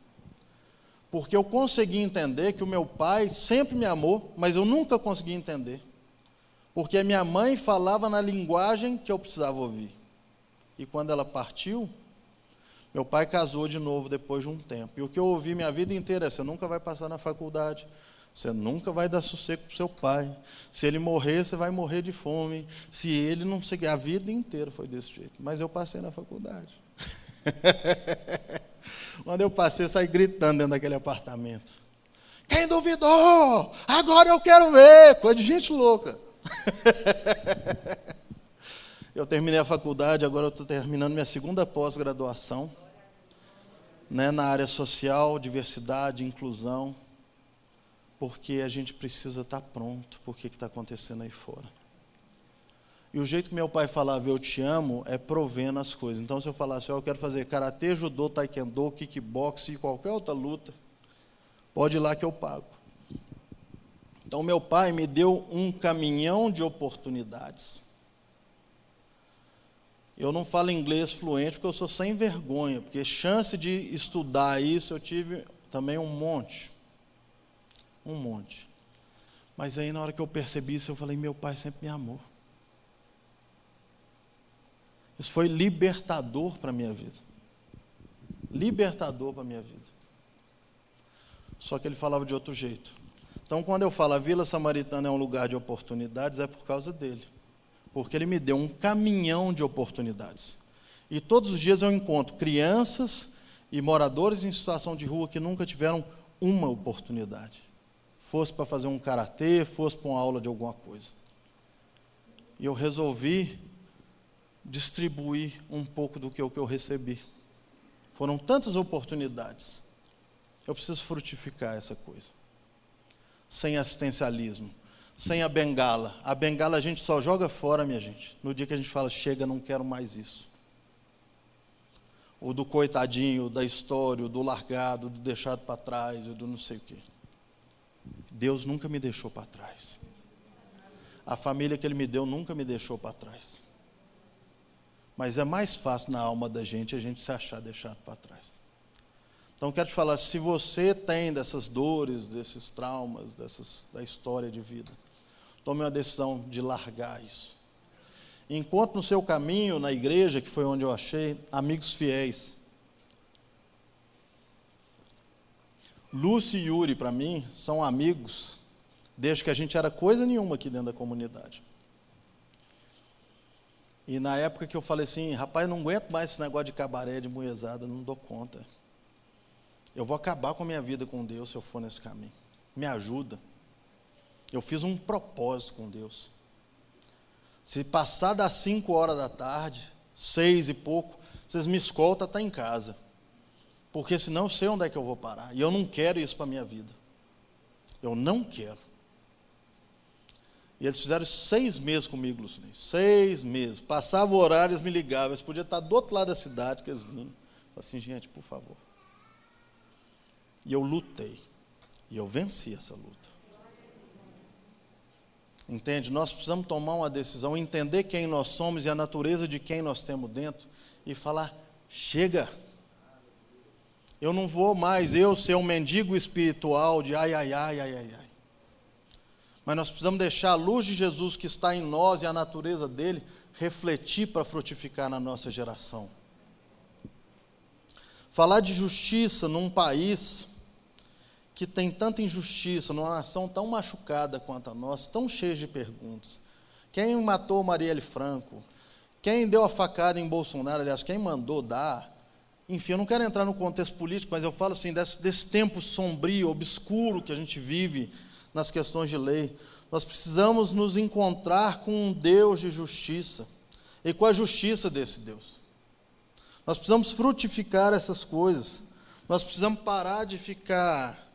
Porque eu consegui entender que o meu pai sempre me amou, mas eu nunca consegui entender. Porque a minha mãe falava na linguagem que eu precisava ouvir. E quando ela partiu, meu pai casou de novo depois de um tempo. E o que eu ouvi minha vida inteira é: você nunca vai passar na faculdade, você nunca vai dar sossego para o seu pai. Se ele morrer, você vai morrer de fome. Se ele não seguir, a vida inteira foi desse jeito. Mas eu passei na faculdade. Quando eu passei, eu saí gritando dentro daquele apartamento. Quem duvidou? Agora eu quero ver. Coisa de gente louca. eu terminei a faculdade, agora eu estou terminando minha segunda pós-graduação. Né, na área social, diversidade, inclusão porque a gente precisa estar pronto para o que está acontecendo aí fora. E o jeito que meu pai falava, eu te amo, é provendo as coisas. Então, se eu falasse, oh, eu quero fazer karatê, judô, taekwondo, kickbox e qualquer outra luta, pode ir lá que eu pago. Então, meu pai me deu um caminhão de oportunidades. Eu não falo inglês fluente porque eu sou sem vergonha, porque chance de estudar isso eu tive também um monte um monte. Mas aí, na hora que eu percebi isso, eu falei: meu pai sempre me amou. Isso foi libertador para a minha vida. Libertador para a minha vida. Só que ele falava de outro jeito. Então, quando eu falo a Vila Samaritana é um lugar de oportunidades, é por causa dele. Porque ele me deu um caminhão de oportunidades. E todos os dias eu encontro crianças e moradores em situação de rua que nunca tiveram uma oportunidade fosse para fazer um karatê, fosse para uma aula de alguma coisa. E eu resolvi distribuir um pouco do que eu, que eu recebi. Foram tantas oportunidades. Eu preciso frutificar essa coisa. Sem assistencialismo, sem a bengala. A bengala a gente só joga fora, minha gente. No dia que a gente fala, chega, não quero mais isso. O do coitadinho, da história, do largado, do deixado para trás, do não sei o quê. Deus nunca me deixou para trás. A família que Ele me deu nunca me deixou para trás. Mas é mais fácil na alma da gente a gente se achar deixado para trás. Então quero te falar, se você tem dessas dores, desses traumas, dessas, da história de vida, tome uma decisão de largar isso. Encontre no seu caminho, na igreja, que foi onde eu achei, amigos fiéis. Lúcio e Yuri, para mim, são amigos desde que a gente era coisa nenhuma aqui dentro da comunidade. E na época que eu falei assim, rapaz, não aguento mais esse negócio de cabaré, de moezada, não dou conta. Eu vou acabar com a minha vida com Deus se eu for nesse caminho. Me ajuda. Eu fiz um propósito com Deus. Se passar das 5 horas da tarde, seis e pouco, vocês me escoltam até em casa. Porque senão eu sei onde é que eu vou parar. E eu não quero isso para a minha vida. Eu não quero. E eles fizeram seis meses comigo, Lucinei. Seis meses. Passava o horário, eles me ligavam. Eles podiam estar do outro lado da cidade que eles vinham. Assim, gente, por favor. E eu lutei. E eu venci essa luta. Entende? Nós precisamos tomar uma decisão, entender quem nós somos e a natureza de quem nós temos dentro e falar: chega. Eu não vou mais eu ser um mendigo espiritual de ai, ai, ai, ai, ai, ai. Mas nós precisamos deixar a luz de Jesus que está em nós e a natureza dele refletir para frutificar na nossa geração. Falar de justiça num país que tem tanta injustiça, numa nação tão machucada quanto a nossa, tão cheia de perguntas. Quem matou Marielle Franco? Quem deu a facada em Bolsonaro? Aliás, quem mandou dar? Enfim, eu não quero entrar no contexto político, mas eu falo assim, desse, desse tempo sombrio, obscuro que a gente vive nas questões de lei. Nós precisamos nos encontrar com um Deus de justiça e com a justiça desse Deus. Nós precisamos frutificar essas coisas. Nós precisamos parar de ficar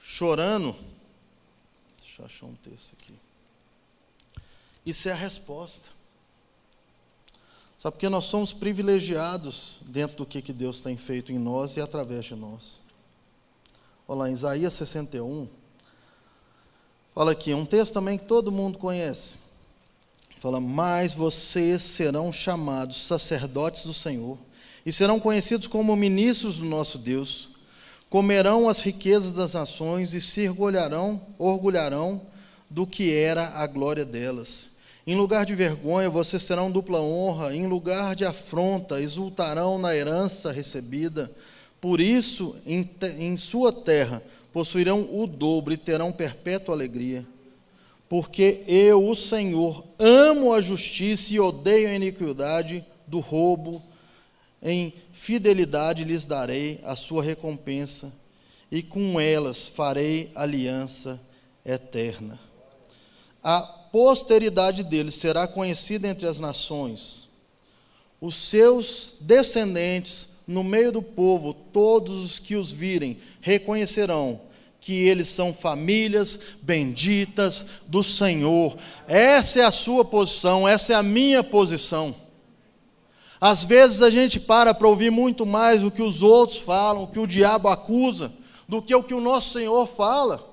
chorando. Deixa eu achar um texto aqui. Isso é a resposta. Sabe porque nós somos privilegiados dentro do que, que Deus tem feito em nós e através de nós. Olha lá, Isaías 61, Fala aqui, um texto também que todo mundo conhece. Fala, mas vocês serão chamados sacerdotes do Senhor e serão conhecidos como ministros do nosso Deus. Comerão as riquezas das nações e se orgulharão, orgulharão do que era a glória delas. Em lugar de vergonha, vocês terão dupla honra, em lugar de afronta, exultarão na herança recebida. Por isso, em, em sua terra, possuirão o dobro e terão perpétua alegria. Porque eu, o Senhor, amo a justiça e odeio a iniquidade do roubo. Em fidelidade lhes darei a sua recompensa, e com elas farei aliança eterna. A posteridade deles será conhecida entre as nações. Os seus descendentes no meio do povo, todos os que os virem reconhecerão que eles são famílias benditas do Senhor. Essa é a sua posição, essa é a minha posição. Às vezes a gente para para ouvir muito mais o que os outros falam, o que o diabo acusa, do que o que o nosso Senhor fala.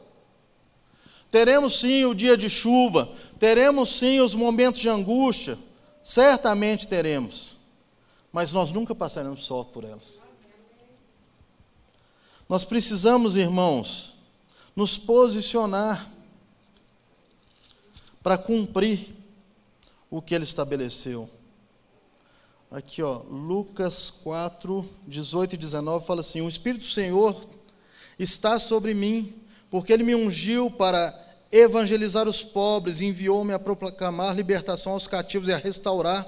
Teremos sim o dia de chuva, teremos sim os momentos de angústia, certamente teremos mas nós nunca passaremos só por elas. Nós precisamos, irmãos, nos posicionar para cumprir o que ele estabeleceu. Aqui, ó, Lucas 4, 18 e 19 fala assim: O Espírito do Senhor está sobre mim, porque ele me ungiu para evangelizar os pobres, enviou-me a proclamar libertação aos cativos e a restaurar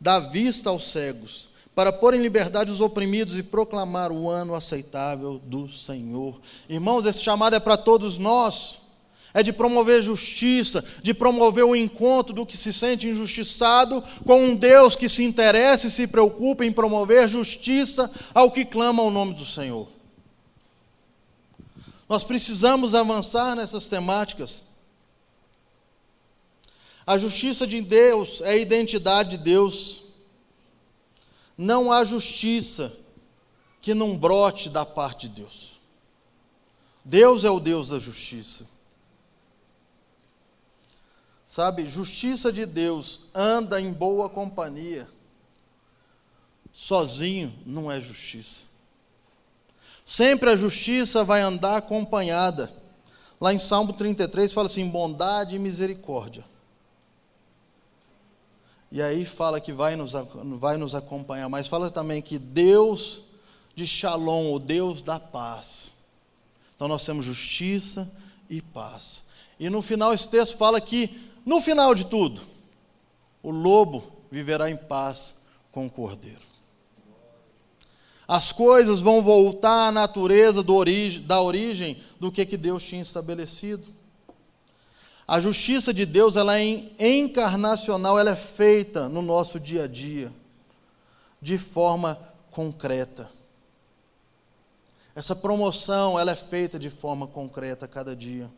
dá vista aos cegos, para pôr em liberdade os oprimidos e proclamar o ano aceitável do Senhor. Irmãos, esse chamado é para todos nós. É de promover justiça, de promover o encontro do que se sente injustiçado com um Deus que se interessa e se preocupa em promover justiça ao que clama o nome do Senhor. Nós precisamos avançar nessas temáticas. A justiça de Deus é a identidade de Deus. Não há justiça que não brote da parte de Deus. Deus é o Deus da justiça. Sabe, justiça de Deus anda em boa companhia. Sozinho não é justiça. Sempre a justiça vai andar acompanhada. Lá em Salmo 33 fala assim: bondade e misericórdia. E aí fala que vai nos, vai nos acompanhar, mas fala também que Deus de Shalom, o Deus da paz. Então nós temos justiça e paz. E no final esse texto fala que, no final de tudo, o lobo viverá em paz com o cordeiro as coisas vão voltar à natureza da origem do que, que Deus tinha estabelecido. A justiça de Deus ela é encarnacional, ela é feita no nosso dia a dia, de forma concreta. Essa promoção ela é feita de forma concreta a cada dia.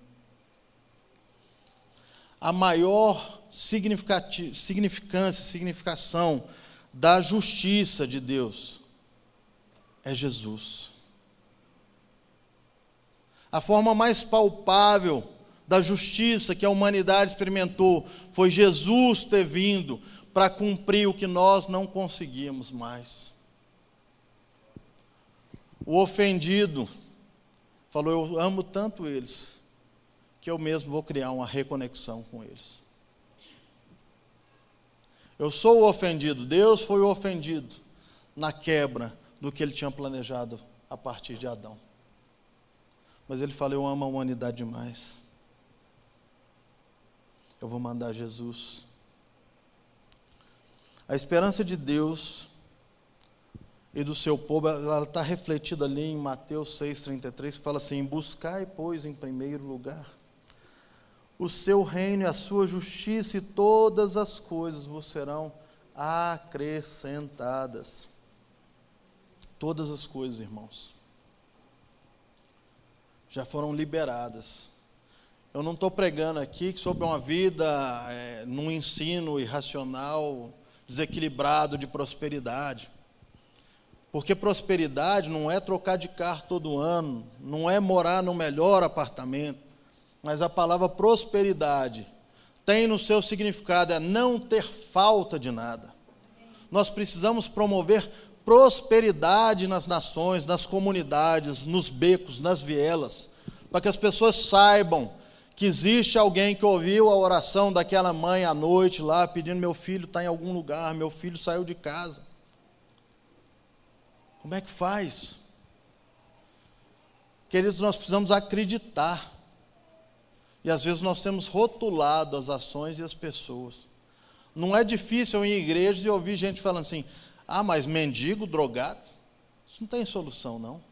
A maior significância, significação da justiça de Deus é Jesus. A forma mais palpável da justiça que a humanidade experimentou foi Jesus ter vindo para cumprir o que nós não conseguimos mais. O ofendido falou: Eu amo tanto eles, que eu mesmo vou criar uma reconexão com eles. Eu sou o ofendido, Deus foi o ofendido na quebra do que ele tinha planejado a partir de Adão. Mas ele falou: Eu amo a humanidade demais. Eu vou mandar Jesus. A esperança de Deus e do seu povo, ela está refletida ali em Mateus 6,33, que fala assim: Buscai, pois, em primeiro lugar o seu reino e a sua justiça, e todas as coisas vos serão acrescentadas. Todas as coisas, irmãos, já foram liberadas. Eu não estou pregando aqui sobre uma vida é, num ensino irracional, desequilibrado de prosperidade. Porque prosperidade não é trocar de carro todo ano, não é morar no melhor apartamento, mas a palavra prosperidade tem no seu significado é não ter falta de nada. Nós precisamos promover prosperidade nas nações, nas comunidades, nos becos, nas vielas, para que as pessoas saibam que existe alguém que ouviu a oração daquela mãe à noite lá, pedindo: meu filho está em algum lugar, meu filho saiu de casa. Como é que faz? Queridos, nós precisamos acreditar. E às vezes nós temos rotulado as ações e as pessoas. Não é difícil ir em igrejas e ouvir gente falando assim: ah, mas mendigo, drogado, isso não tem solução, não.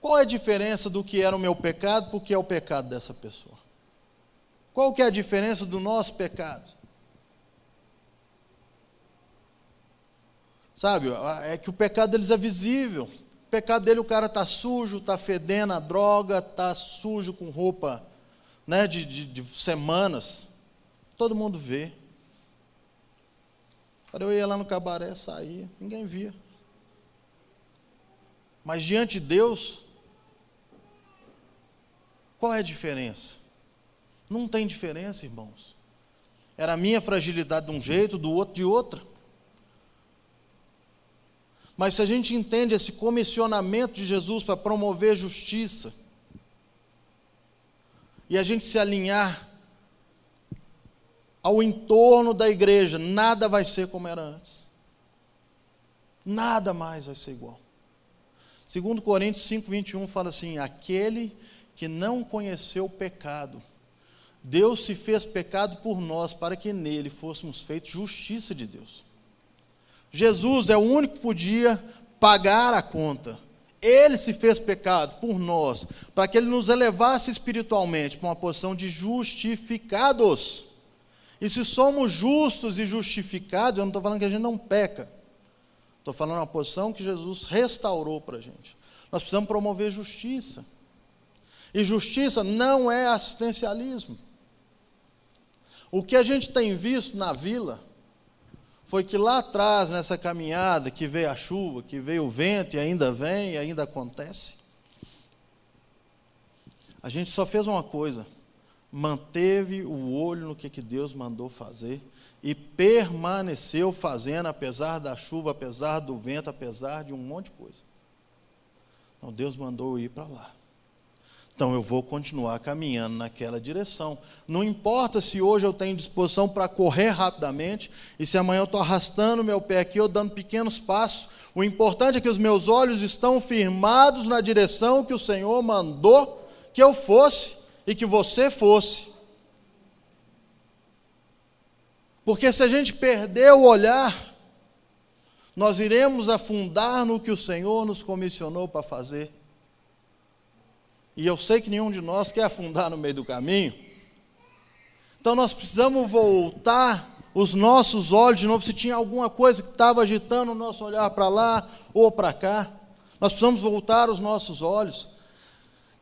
Qual é a diferença do que era o meu pecado para o que é o pecado dessa pessoa? Qual que é a diferença do nosso pecado? Sabe, é que o pecado deles é visível. O pecado dele, o cara está sujo, está fedendo a droga, está sujo com roupa né, de, de, de semanas. Todo mundo vê. Eu ia lá no cabaré, saía, ninguém via. Mas diante de Deus, qual é a diferença? Não tem diferença, irmãos. Era a minha fragilidade de um jeito, do outro de outra. Mas se a gente entende esse comissionamento de Jesus para promover justiça, e a gente se alinhar ao entorno da igreja, nada vai ser como era antes. Nada mais vai ser igual. Segundo Coríntios 5, 21 fala assim: aquele que não conheceu o pecado, Deus se fez pecado por nós, para que nele fôssemos feitos justiça de Deus. Jesus é o único que podia pagar a conta. Ele se fez pecado por nós, para que ele nos elevasse espiritualmente para uma posição de justificados. E se somos justos e justificados, eu não estou falando que a gente não peca. Estou falando uma posição que Jesus restaurou para a gente. Nós precisamos promover justiça. E justiça não é assistencialismo. O que a gente tem visto na vila foi que lá atrás, nessa caminhada, que veio a chuva, que veio o vento e ainda vem e ainda acontece, a gente só fez uma coisa: manteve o olho no que, que Deus mandou fazer e permaneceu fazendo, apesar da chuva, apesar do vento, apesar de um monte de coisa. Então Deus mandou eu ir para lá. Então eu vou continuar caminhando naquela direção. Não importa se hoje eu tenho disposição para correr rapidamente e se amanhã eu estou arrastando meu pé aqui ou dando pequenos passos. O importante é que os meus olhos estão firmados na direção que o Senhor mandou que eu fosse e que você fosse. Porque se a gente perder o olhar, nós iremos afundar no que o Senhor nos comissionou para fazer. E eu sei que nenhum de nós quer afundar no meio do caminho. Então nós precisamos voltar os nossos olhos de novo, se tinha alguma coisa que estava agitando o nosso olhar para lá ou para cá. Nós precisamos voltar os nossos olhos.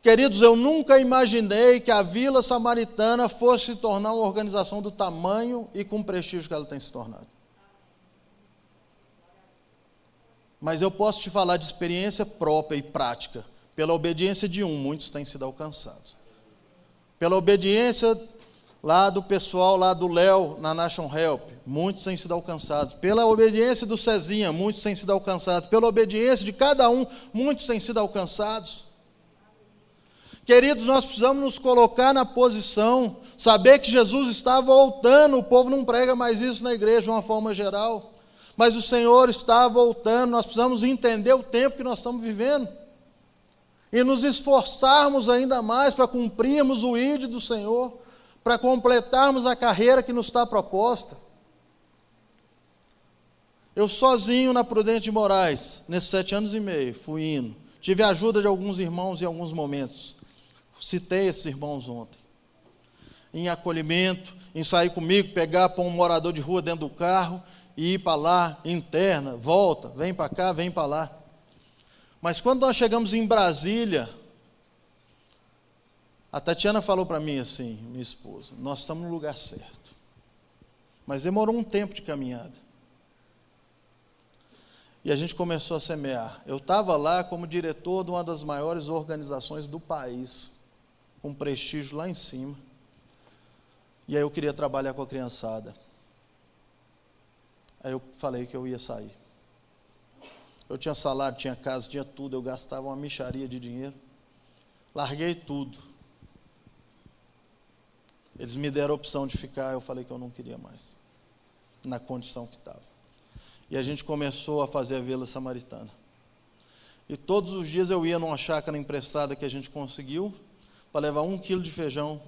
Queridos, eu nunca imaginei que a Vila Samaritana fosse se tornar uma organização do tamanho e com o prestígio que ela tem se tornado. Mas eu posso te falar de experiência própria e prática. Pela obediência de um, muitos têm sido alcançados. Pela obediência lá do pessoal lá do Léo na National Help, muitos têm sido alcançados. Pela obediência do Cezinha, muitos têm sido alcançados. Pela obediência de cada um, muitos têm sido alcançados. Queridos, nós precisamos nos colocar na posição, saber que Jesus está voltando. O povo não prega mais isso na igreja de uma forma geral, mas o Senhor está voltando. Nós precisamos entender o tempo que nós estamos vivendo e nos esforçarmos ainda mais para cumprirmos o ID do Senhor, para completarmos a carreira que nos está proposta. Eu sozinho na Prudente de Moraes, nesses sete anos e meio, fui indo. Tive a ajuda de alguns irmãos em alguns momentos. Citei esses irmãos ontem. Em acolhimento, em sair comigo, pegar para um morador de rua dentro do carro e ir para lá, interna, volta, vem para cá, vem para lá. Mas quando nós chegamos em Brasília, a Tatiana falou para mim assim, minha esposa, nós estamos no lugar certo. Mas demorou um tempo de caminhada. E a gente começou a semear. Eu estava lá como diretor de uma das maiores organizações do país, com prestígio lá em cima. E aí eu queria trabalhar com a criançada. Aí eu falei que eu ia sair. Eu tinha salário, tinha casa, tinha tudo, eu gastava uma micharia de dinheiro. Larguei tudo. Eles me deram a opção de ficar, eu falei que eu não queria mais, na condição que estava. E a gente começou a fazer a Vila Samaritana. E todos os dias eu ia numa chácara emprestada que a gente conseguiu, para levar um quilo de feijão,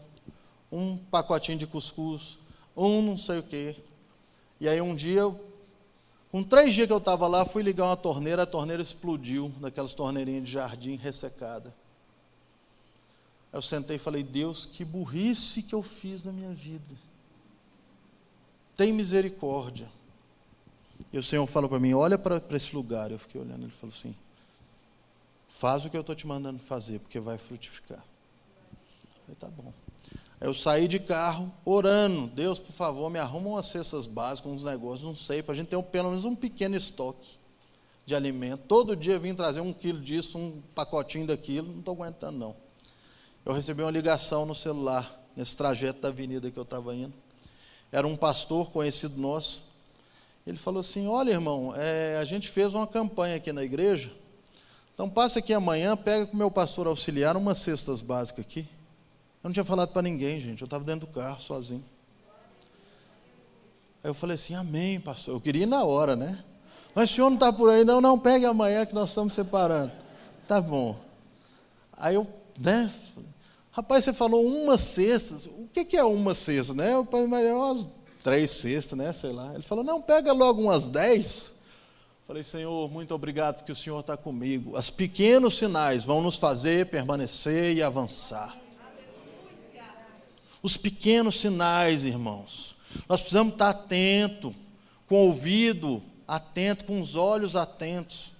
um pacotinho de cuscuz, um não sei o quê. E aí um dia com três dias que eu estava lá, fui ligar uma torneira, a torneira explodiu, daquelas torneirinhas de jardim ressecada. Eu sentei e falei, Deus, que burrice que eu fiz na minha vida. Tem misericórdia. E o Senhor falou para mim, olha para esse lugar. Eu fiquei olhando, ele falou assim, faz o que eu estou te mandando fazer, porque vai frutificar. Falei, tá bom. Eu saí de carro orando, Deus, por favor, me arruma umas cestas básicas, uns negócios, não sei, para a gente ter um, pelo menos um pequeno estoque de alimento. Todo dia vim trazer um quilo disso, um pacotinho daquilo, não estou aguentando não. Eu recebi uma ligação no celular, nesse trajeto da avenida que eu estava indo. Era um pastor conhecido nosso. Ele falou assim: Olha, irmão, é, a gente fez uma campanha aqui na igreja. Então passa aqui amanhã, pega com o meu pastor auxiliar umas cestas básicas aqui. Eu não tinha falado para ninguém, gente. Eu estava dentro do carro, sozinho. Aí eu falei assim, amém, pastor. Eu queria ir na hora, né? Mas o senhor não está por aí, não, não, pegue amanhã que nós estamos separando. Tá bom. Aí eu, né? Rapaz, você falou uma cesta. O que, que é uma cesta, né? Eu falei, umas três cestas, né? Sei lá. Ele falou, não, pega logo umas dez. Falei, Senhor, muito obrigado porque o Senhor está comigo. Os pequenos sinais vão nos fazer permanecer e avançar. Os pequenos sinais, irmãos. Nós precisamos estar atento, com o ouvido atento, com os olhos atentos.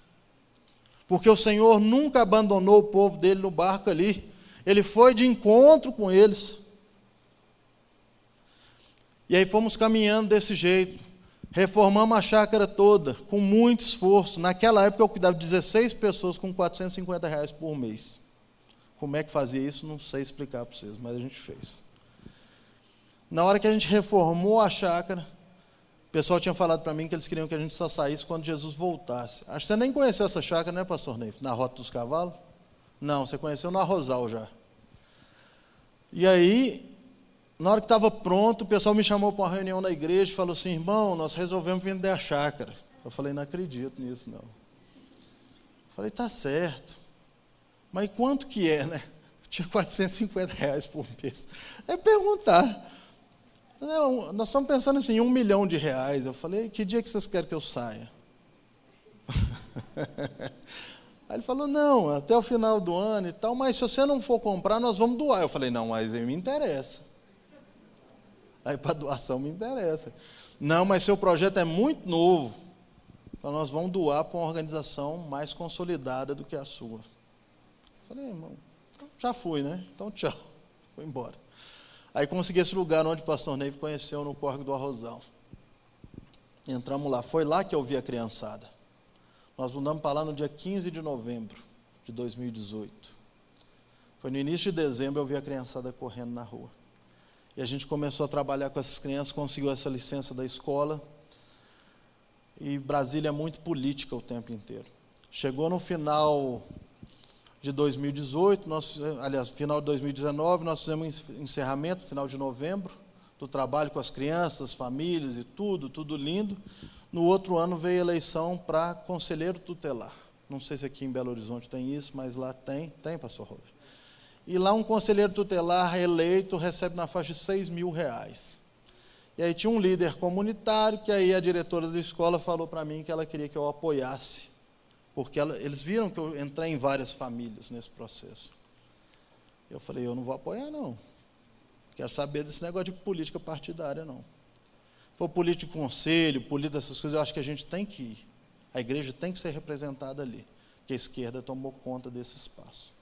Porque o Senhor nunca abandonou o povo dele no barco ali. Ele foi de encontro com eles. E aí fomos caminhando desse jeito. Reformamos a chácara toda, com muito esforço. Naquela época eu cuidava de 16 pessoas com 450 reais por mês. Como é que fazia isso? Não sei explicar para vocês, mas a gente fez. Na hora que a gente reformou a chácara, o pessoal tinha falado para mim que eles queriam que a gente só saísse quando Jesus voltasse. Acho que você nem conheceu essa chácara, né, pastor Neif? Na Rota dos Cavalos? Não, você conheceu na Rosal já. E aí, na hora que estava pronto, o pessoal me chamou para uma reunião na igreja e falou assim: irmão, nós resolvemos vender a chácara. Eu falei: não acredito nisso, não. Eu falei: tá certo. Mas quanto que é, né? Tinha 450 reais por mês. É perguntar. Não, nós estamos pensando assim, um milhão de reais. Eu falei: que dia que vocês querem que eu saia? Aí ele falou: não, até o final do ano e tal, mas se você não for comprar, nós vamos doar. Eu falei: não, mas me interessa. Aí para doação me interessa. Não, mas seu projeto é muito novo. Então nós vamos doar para uma organização mais consolidada do que a sua. Eu falei, irmão, já fui, né? Então tchau. Fui embora. Aí consegui esse lugar onde o pastor Neive conheceu no Córrego do Arrozão. Entramos lá. Foi lá que eu vi a criançada. Nós mudamos para lá no dia 15 de novembro de 2018. Foi no início de dezembro eu vi a criançada correndo na rua. E a gente começou a trabalhar com essas crianças, conseguiu essa licença da escola. E Brasília é muito política o tempo inteiro. Chegou no final de 2018, nós, aliás, final de 2019, nós fizemos encerramento, final de novembro, do trabalho com as crianças, famílias e tudo, tudo lindo. No outro ano veio a eleição para conselheiro tutelar. Não sei se aqui em Belo Horizonte tem isso, mas lá tem. Tem, pastor Robert? E lá um conselheiro tutelar eleito recebe na faixa de 6 mil reais. E aí tinha um líder comunitário que aí a diretora da escola falou para mim que ela queria que eu apoiasse. Porque ela, eles viram que eu entrei em várias famílias nesse processo. Eu falei, eu não vou apoiar não. Quero saber desse negócio de política partidária não. For político de conselho, política essas coisas, eu acho que a gente tem que ir. A igreja tem que ser representada ali. Porque a esquerda tomou conta desse espaço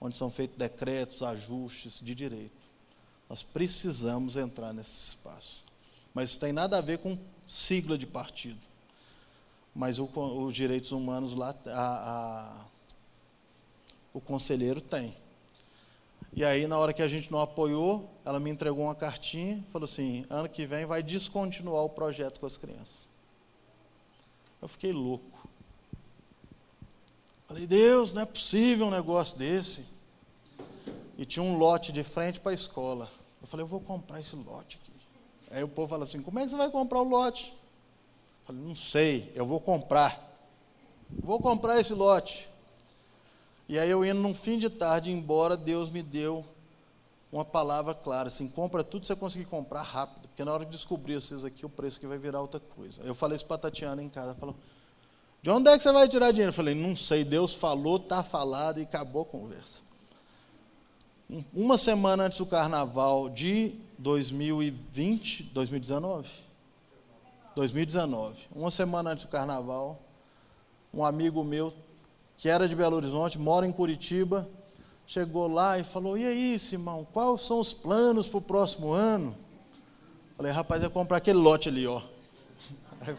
onde são feitos decretos, ajustes de direito. Nós precisamos entrar nesse espaço. Mas isso tem nada a ver com sigla de partido. Mas o, os direitos humanos lá, a, a, o conselheiro tem. E aí, na hora que a gente não apoiou, ela me entregou uma cartinha, falou assim: ano que vem vai descontinuar o projeto com as crianças. Eu fiquei louco. Falei, Deus, não é possível um negócio desse. E tinha um lote de frente para a escola. Eu falei, eu vou comprar esse lote aqui. Aí o povo fala assim, como é que você vai comprar o lote? Falei, não sei, eu vou comprar. Vou comprar esse lote. E aí eu indo num fim de tarde embora, Deus me deu uma palavra clara, assim, compra tudo que você conseguir comprar rápido, porque na hora de descobrir vocês aqui, o preço que vai virar outra coisa. Eu falei isso para a Tatiana em casa, falou, de onde é que você vai tirar dinheiro? Eu falei, não sei, Deus falou, está falado e acabou a conversa. Uma semana antes do carnaval de 2020, 2019? 2019. Uma semana antes do carnaval, um amigo meu, que era de Belo Horizonte, mora em Curitiba, chegou lá e falou: E aí, Simão, quais são os planos para o próximo ano? Falei, rapaz, é comprar aquele lote ali, ó.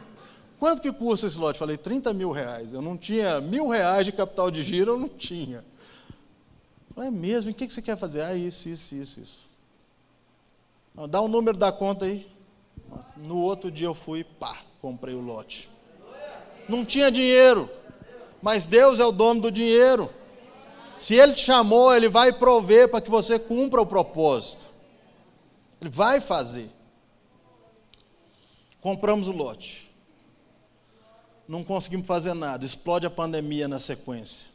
Quanto que custa esse lote? Falei, 30 mil reais. Eu não tinha mil reais de capital de giro, eu não tinha. Falei, é mesmo? E o que você quer fazer? Ah, isso, isso, isso, isso. dá o número da conta aí. No outro dia eu fui, pá, comprei o lote. Não tinha dinheiro, mas Deus é o dono do dinheiro. Se Ele te chamou, Ele vai prover para que você cumpra o propósito. Ele vai fazer. Compramos o lote não conseguimos fazer nada, explode a pandemia na sequência.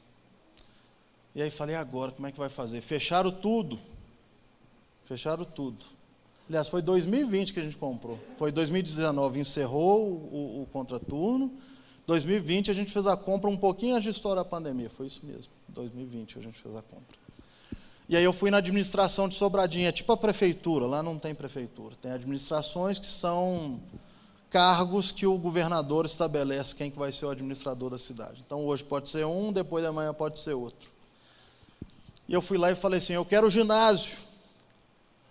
E aí falei, agora, como é que vai fazer? Fecharam tudo. Fecharam tudo. Aliás, foi 2020 que a gente comprou. Foi 2019, encerrou o, o contraturno. 2020 a gente fez a compra um pouquinho antes de estourar a pandemia, foi isso mesmo. 2020 a gente fez a compra. E aí eu fui na administração de Sobradinha, tipo a prefeitura, lá não tem prefeitura, tem administrações que são cargos que o governador estabelece quem que vai ser o administrador da cidade. Então hoje pode ser um, depois da manhã pode ser outro. E eu fui lá e falei assim: eu quero o ginásio,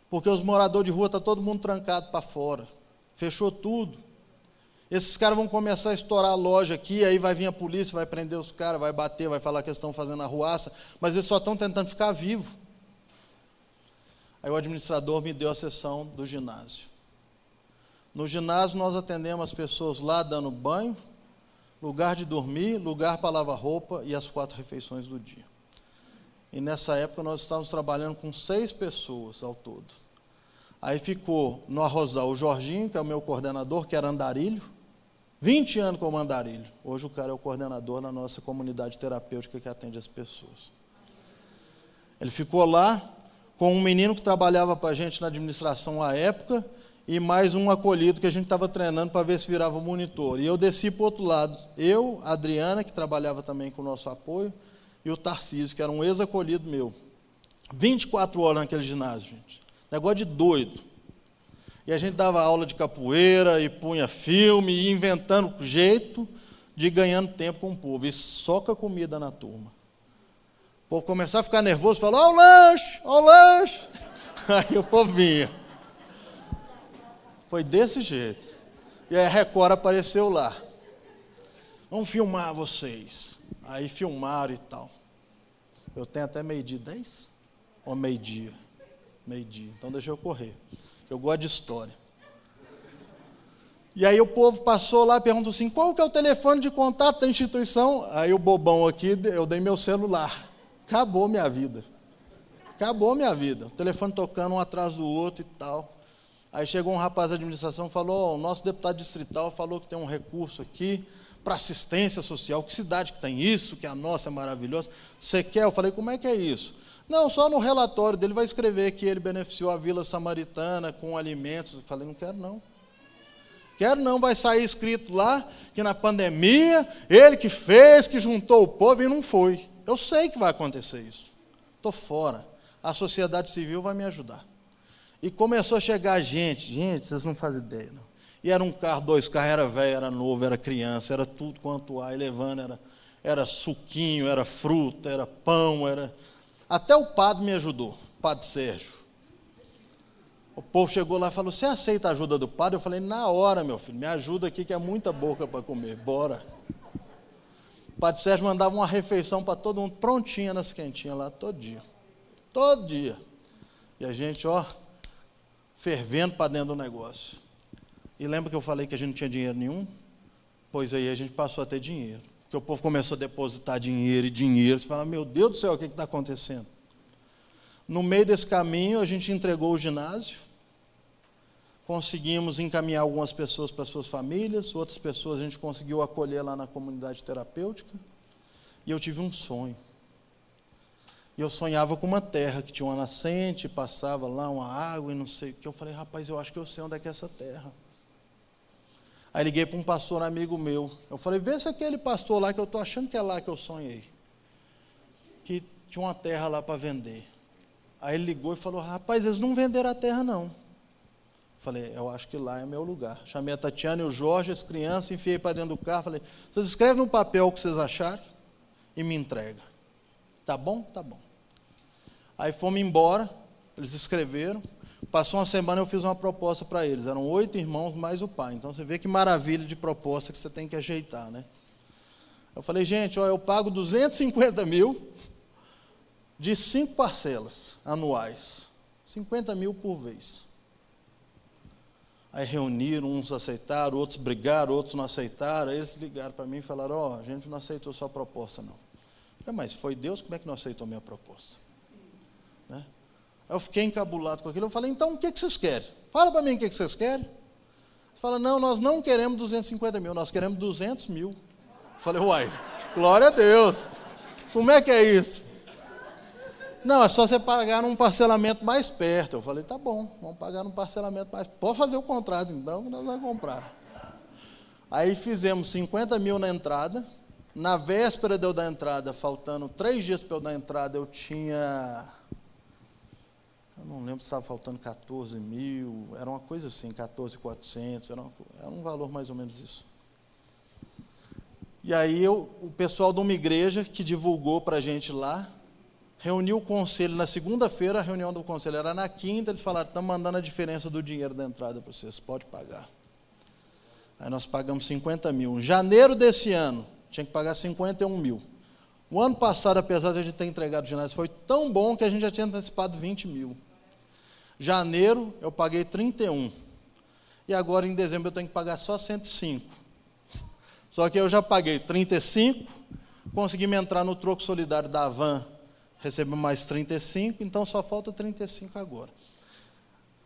porque os moradores de rua estão tá todo mundo trancado para fora, fechou tudo. Esses caras vão começar a estourar a loja aqui, aí vai vir a polícia, vai prender os caras, vai bater, vai falar que eles estão fazendo arruaça, mas eles só estão tentando ficar vivos. Aí o administrador me deu a sessão do ginásio. No ginásio nós atendemos as pessoas lá dando banho, lugar de dormir, lugar para lavar roupa e as quatro refeições do dia. E nessa época nós estávamos trabalhando com seis pessoas ao todo. Aí ficou no Arrozal o Jorginho, que é o meu coordenador, que era andarilho. 20 anos como andarilho. Hoje o cara é o coordenador na nossa comunidade terapêutica que atende as pessoas. Ele ficou lá com um menino que trabalhava para a gente na administração à época e mais um acolhido que a gente estava treinando para ver se virava monitor. E eu desci para o outro lado. Eu, a Adriana, que trabalhava também com o nosso apoio, e o Tarcísio, que era um ex-acolhido meu. 24 horas naquele ginásio, gente. Negócio de doido. E a gente dava aula de capoeira e punha filme, e inventando jeito de ganhando tempo com o povo. E soca comida na turma. O povo começava a ficar nervoso, falava, ó o lanche, ó o lanche. Aí o povo vinha. Foi desse jeito. E aí a Record apareceu lá. Vamos filmar vocês. Aí filmaram e tal. Eu tenho até meio-dia 10? Ou meio-dia? Meio-dia. Então deixa eu correr. Eu gosto de história. E aí o povo passou lá e perguntou assim: qual que é o telefone de contato da instituição? Aí o bobão aqui, eu dei meu celular. Acabou minha vida. Acabou minha vida. O telefone tocando um atrás do outro e tal. Aí chegou um rapaz da administração e falou: oh, o nosso deputado distrital falou que tem um recurso aqui para assistência social. Que cidade que tem isso? Que a nossa é maravilhosa. Você quer? Eu falei: como é que é isso? Não, só no relatório dele vai escrever que ele beneficiou a vila samaritana com alimentos. Eu falei: não quero não. Quero não, vai sair escrito lá que na pandemia ele que fez, que juntou o povo e não foi. Eu sei que vai acontecer isso. Estou fora. A sociedade civil vai me ajudar. E começou a chegar gente, gente, vocês não fazem ideia, não. E era um carro, dois carros, era velho, era novo, era criança, era tudo quanto há, e levando, era, era suquinho, era fruta, era pão, era. Até o padre me ajudou, o padre Sérgio. O povo chegou lá e falou: Você aceita a ajuda do padre? Eu falei: Na hora, meu filho, me ajuda aqui que é muita boca para comer, bora. O padre Sérgio mandava uma refeição para todo mundo, prontinha nas quentinhas lá, todo dia. Todo dia. E a gente, ó, fervendo para dentro do negócio. E lembra que eu falei que a gente não tinha dinheiro nenhum? Pois aí a gente passou a ter dinheiro. Porque o povo começou a depositar dinheiro e dinheiro. Você fala, meu Deus do céu, o que está acontecendo? No meio desse caminho, a gente entregou o ginásio. Conseguimos encaminhar algumas pessoas para suas famílias, outras pessoas a gente conseguiu acolher lá na comunidade terapêutica. E eu tive um sonho. E eu sonhava com uma terra que tinha uma nascente, passava lá uma água e não sei o que. Eu falei, rapaz, eu acho que eu sei onde é que é essa terra. Aí liguei para um pastor amigo meu. Eu falei, vê se aquele pastor lá que eu estou achando que é lá que eu sonhei. Que tinha uma terra lá para vender. Aí ele ligou e falou, rapaz, eles não venderam a terra não. Falei, eu acho que lá é meu lugar. Chamei a Tatiana e o Jorge, as crianças, enfiei para dentro do carro. Falei, vocês escrevem no papel o que vocês acharam e me entrega. Tá bom? Tá bom. Aí fomos embora, eles escreveram. Passou uma semana, eu fiz uma proposta para eles. Eram oito irmãos mais o pai. Então você vê que maravilha de proposta que você tem que ajeitar, né? Eu falei, gente, ó, eu pago 250 mil de cinco parcelas anuais. 50 mil por vez. Aí reuniram, uns aceitaram, outros brigaram, outros não aceitaram. Aí eles ligaram para mim e falaram: Ó, oh, a gente não aceitou sua proposta, não. Eu falei, mas foi Deus, como é que não aceitou minha proposta? Né? Eu fiquei encabulado com aquilo. Eu falei, então o que, que vocês querem? Fala para mim o que, que vocês querem. Fala, não, nós não queremos 250 mil, nós queremos 200 mil. Eu falei, uai, glória a Deus. Como é que é isso? Não, é só você pagar num parcelamento mais perto. Eu falei, tá bom, vamos pagar num parcelamento mais Pode fazer o contrato então, que nós vamos comprar. Aí fizemos 50 mil na entrada. Na véspera de eu dar entrada, faltando três dias para eu dar entrada, eu tinha. Eu não lembro se estava faltando 14 mil, era uma coisa assim, 14,400, era, era um valor mais ou menos isso. E aí eu, o pessoal de uma igreja que divulgou para a gente lá, reuniu o conselho na segunda-feira, a reunião do conselho era na quinta, eles falaram, estamos mandando a diferença do dinheiro da entrada para vocês, pode pagar. Aí nós pagamos 50 mil. Em janeiro desse ano, tinha que pagar 51 mil. O ano passado, apesar de a gente ter entregado o ginásio, foi tão bom que a gente já tinha antecipado 20 mil. Janeiro, eu paguei 31. E agora, em dezembro, eu tenho que pagar só 105. Só que eu já paguei 35, consegui me entrar no troco solidário da van recebeu mais 35, então só falta 35 agora.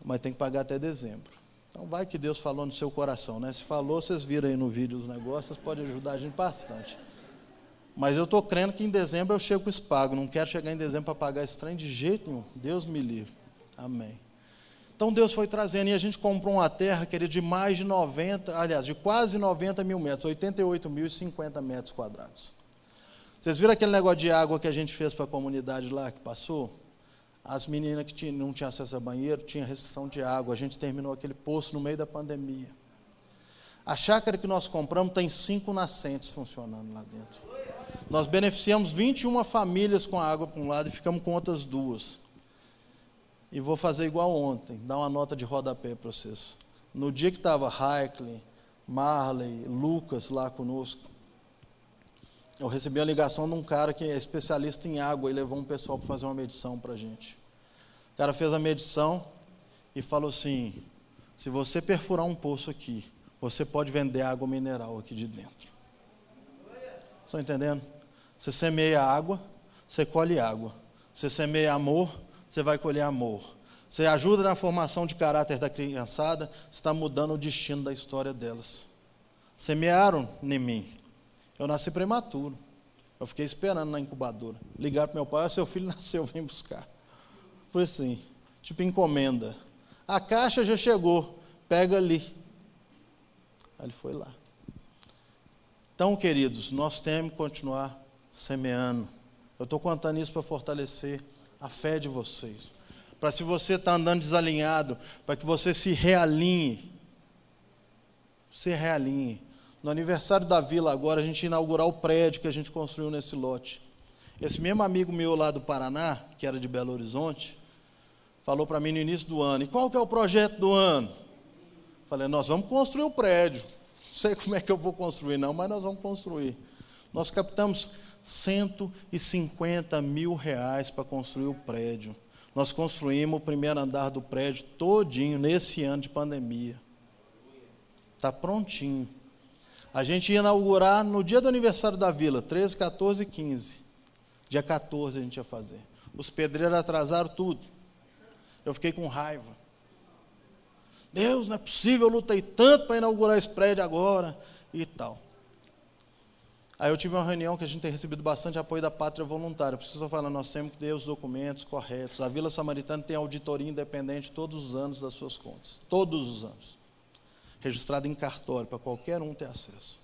Mas tem que pagar até dezembro. Então vai que Deus falou no seu coração, né? Se falou, vocês viram aí no vídeo os negócios, pode ajudar a gente bastante. Mas eu estou crendo que em dezembro eu chego com isso pago. Não quero chegar em dezembro para pagar esse trem de jeito nenhum. Deus me livre. Amém. Então Deus foi trazendo e a gente comprou uma terra que era de mais de 90, aliás, de quase 90 mil metros, 88 mil e 50 metros quadrados. Vocês viram aquele negócio de água que a gente fez para a comunidade lá que passou? As meninas que tinham, não tinham acesso a banheiro, tinha restrição de água. A gente terminou aquele poço no meio da pandemia. A chácara que nós compramos tem cinco nascentes funcionando lá dentro. Nós beneficiamos 21 famílias com água para um lado e ficamos com outras duas. E vou fazer igual ontem, dar uma nota de rodapé para vocês. No dia que estava Heikley, Marley, Lucas lá conosco, eu recebi a ligação de um cara que é especialista em água e levou um pessoal para fazer uma medição para a gente. O cara fez a medição e falou assim: se você perfurar um poço aqui, você pode vender água mineral aqui de dentro. Estão entendendo? Você semeia água, você colhe água. Você semeia amor, você vai colher amor. Você ajuda na formação de caráter da criançada, você está mudando o destino da história delas. Semearam em mim, eu nasci prematuro. Eu fiquei esperando na incubadora. Ligaram para meu pai, seu filho nasceu, vem buscar. Foi assim, tipo encomenda. A caixa já chegou, pega ali. Aí ele foi lá. Então, queridos, nós temos que continuar semeando. Eu estou contando isso para fortalecer a fé de vocês. Para se você está andando desalinhado, para que você se realinhe. Se realinhe. No aniversário da vila agora, a gente inaugurar o prédio que a gente construiu nesse lote. Esse mesmo amigo meu lá do Paraná, que era de Belo Horizonte, falou para mim no início do ano, e qual que é o projeto do ano? Falei, nós vamos construir o prédio. Não sei como é que eu vou construir, não, mas nós vamos construir. Nós captamos 150 mil reais para construir o prédio. Nós construímos o primeiro andar do prédio todinho nesse ano de pandemia. Está prontinho. A gente ia inaugurar no dia do aniversário da vila, 13, 14 e 15. Dia 14 a gente ia fazer. Os pedreiros atrasaram tudo. Eu fiquei com raiva. Deus, não é possível, eu lutei tanto para inaugurar esse prédio agora e tal. Aí eu tive uma reunião que a gente tem recebido bastante apoio da pátria voluntária. Preciso falar, nós temos que ter os documentos corretos. A Vila Samaritana tem auditoria independente todos os anos das suas contas. Todos os anos registrado em cartório, para qualquer um ter acesso.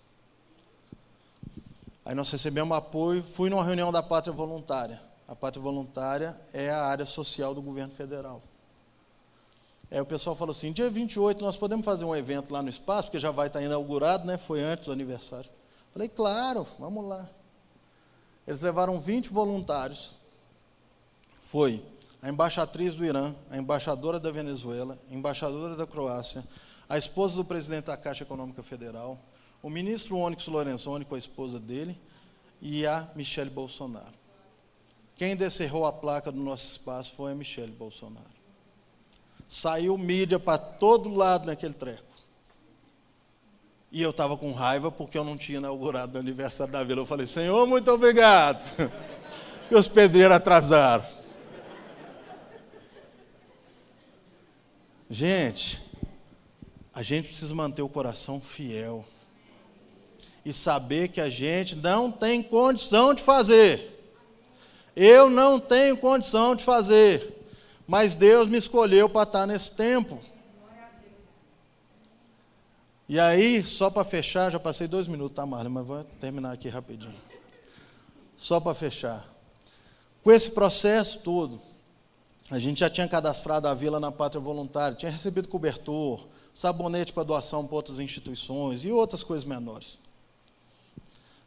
Aí nós recebemos apoio, fui numa reunião da Pátria Voluntária. A Pátria Voluntária é a área social do governo federal. Aí o pessoal falou assim: dia 28 nós podemos fazer um evento lá no espaço, porque já vai estar inaugurado, né? Foi antes do aniversário. Falei, claro, vamos lá. Eles levaram 20 voluntários. Foi a embaixatriz do Irã, a embaixadora da Venezuela, a embaixadora da Croácia, a esposa do presidente da Caixa Econômica Federal, o ministro Onyx Lorenzoni com a esposa dele e a Michele Bolsonaro. Quem descerrou a placa do nosso espaço foi a Michele Bolsonaro. Saiu mídia para todo lado naquele treco. E eu estava com raiva porque eu não tinha inaugurado o aniversário da vila. Eu falei, Senhor, muito obrigado. E os pedreiros atrasaram. Gente, a gente precisa manter o coração fiel e saber que a gente não tem condição de fazer. Eu não tenho condição de fazer, mas Deus me escolheu para estar nesse tempo. E aí, só para fechar, já passei dois minutos, tá, Marlon? Mas vou terminar aqui rapidinho. Só para fechar. Com esse processo todo, a gente já tinha cadastrado a vila na pátria voluntária, tinha recebido cobertor, sabonete para doação para outras instituições e outras coisas menores.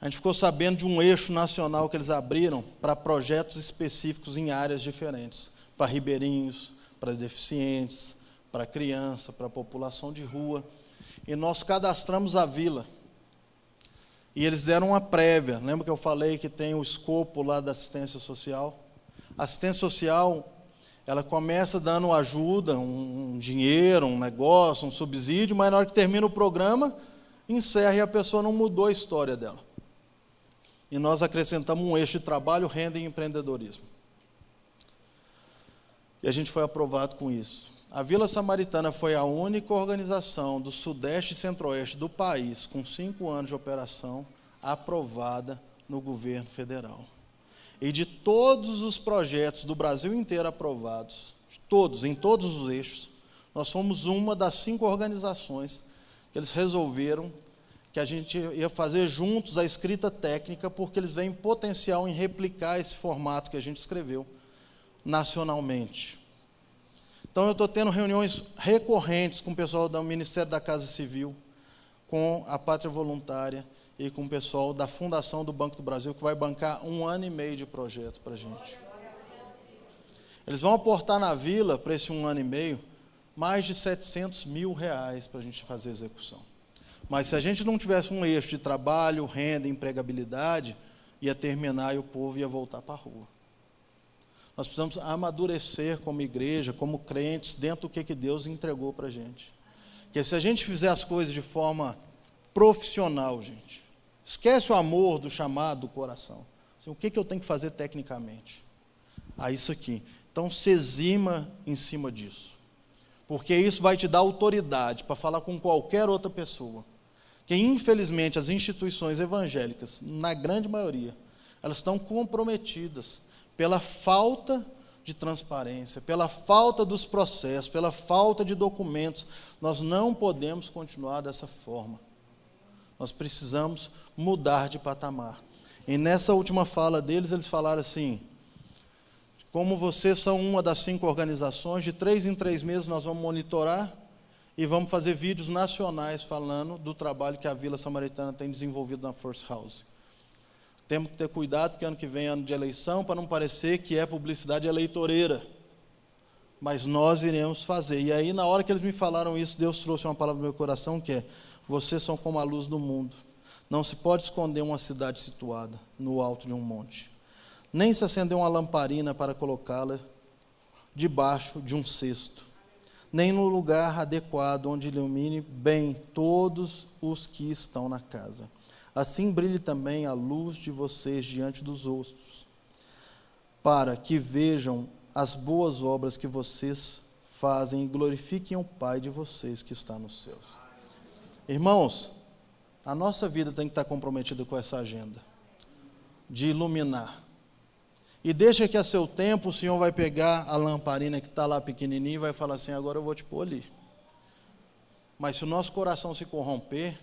A gente ficou sabendo de um eixo nacional que eles abriram para projetos específicos em áreas diferentes, para ribeirinhos, para deficientes, para criança, para população de rua. E nós cadastramos a vila. E eles deram uma prévia. Lembra que eu falei que tem o escopo lá da assistência social? A assistência social, ela começa dando ajuda, um dinheiro, um negócio, um subsídio, mas na hora que termina o programa, encerra e a pessoa não mudou a história dela. E nós acrescentamos um eixo de trabalho, renda e empreendedorismo. E a gente foi aprovado com isso. A Vila Samaritana foi a única organização do Sudeste e Centro-Oeste do país, com cinco anos de operação, aprovada no governo federal. E de todos os projetos do Brasil inteiro aprovados, todos, em todos os eixos, nós fomos uma das cinco organizações que eles resolveram que a gente ia fazer juntos a escrita técnica, porque eles veem potencial em replicar esse formato que a gente escreveu nacionalmente. Então, eu estou tendo reuniões recorrentes com o pessoal do Ministério da Casa Civil, com a Pátria Voluntária e com o pessoal da Fundação do Banco do Brasil, que vai bancar um ano e meio de projeto para a gente. Eles vão aportar na vila, para esse um ano e meio, mais de 700 mil reais para a gente fazer a execução. Mas se a gente não tivesse um eixo de trabalho, renda, empregabilidade, ia terminar e o povo ia voltar para a rua. Nós precisamos amadurecer como igreja, como crentes, dentro do que, que Deus entregou para a gente. Porque se a gente fizer as coisas de forma profissional, gente, esquece o amor do chamado do coração. Assim, o que, que eu tenho que fazer tecnicamente? Ah, isso aqui. Então se exima em cima disso. Porque isso vai te dar autoridade para falar com qualquer outra pessoa que infelizmente as instituições evangélicas, na grande maioria, elas estão comprometidas pela falta de transparência, pela falta dos processos, pela falta de documentos. Nós não podemos continuar dessa forma. Nós precisamos mudar de patamar. E nessa última fala deles, eles falaram assim: como vocês são uma das cinco organizações, de três em três meses nós vamos monitorar e vamos fazer vídeos nacionais falando do trabalho que a Vila Samaritana tem desenvolvido na Force House. Temos que ter cuidado, porque ano que vem é ano de eleição, para não parecer que é publicidade eleitoreira. Mas nós iremos fazer. E aí, na hora que eles me falaram isso, Deus trouxe uma palavra no meu coração que é: vocês são como a luz do mundo. Não se pode esconder uma cidade situada no alto de um monte. Nem se acender uma lamparina para colocá-la debaixo de um cesto nem no lugar adequado onde ilumine bem todos os que estão na casa. Assim brilhe também a luz de vocês diante dos outros, para que vejam as boas obras que vocês fazem e glorifiquem o Pai de vocês que está nos céus. Irmãos, a nossa vida tem que estar comprometida com essa agenda de iluminar e deixa que a seu tempo o Senhor vai pegar a lamparina que está lá pequenininha e vai falar assim: agora eu vou te pôr ali. Mas se o nosso coração se corromper,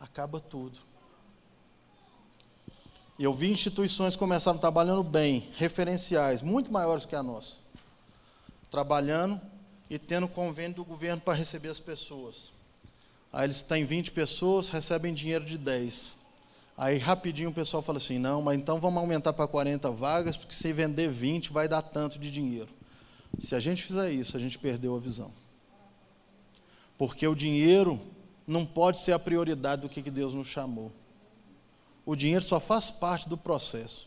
acaba tudo. Eu vi instituições que começaram trabalhando bem, referenciais, muito maiores que a nossa. Trabalhando e tendo convênio do governo para receber as pessoas. Aí eles têm 20 pessoas, recebem dinheiro de 10. Aí rapidinho o pessoal fala assim: não, mas então vamos aumentar para 40 vagas, porque se vender 20 vai dar tanto de dinheiro. Se a gente fizer isso, a gente perdeu a visão. Porque o dinheiro não pode ser a prioridade do que Deus nos chamou. O dinheiro só faz parte do processo.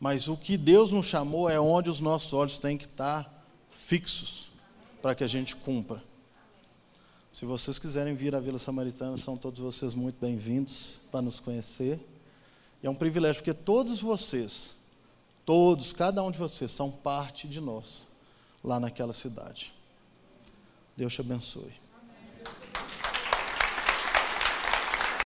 Mas o que Deus nos chamou é onde os nossos olhos têm que estar fixos para que a gente cumpra. Se vocês quiserem vir à Vila Samaritana, são todos vocês muito bem-vindos para nos conhecer. E é um privilégio, porque todos vocês, todos, cada um de vocês, são parte de nós, lá naquela cidade. Deus te abençoe.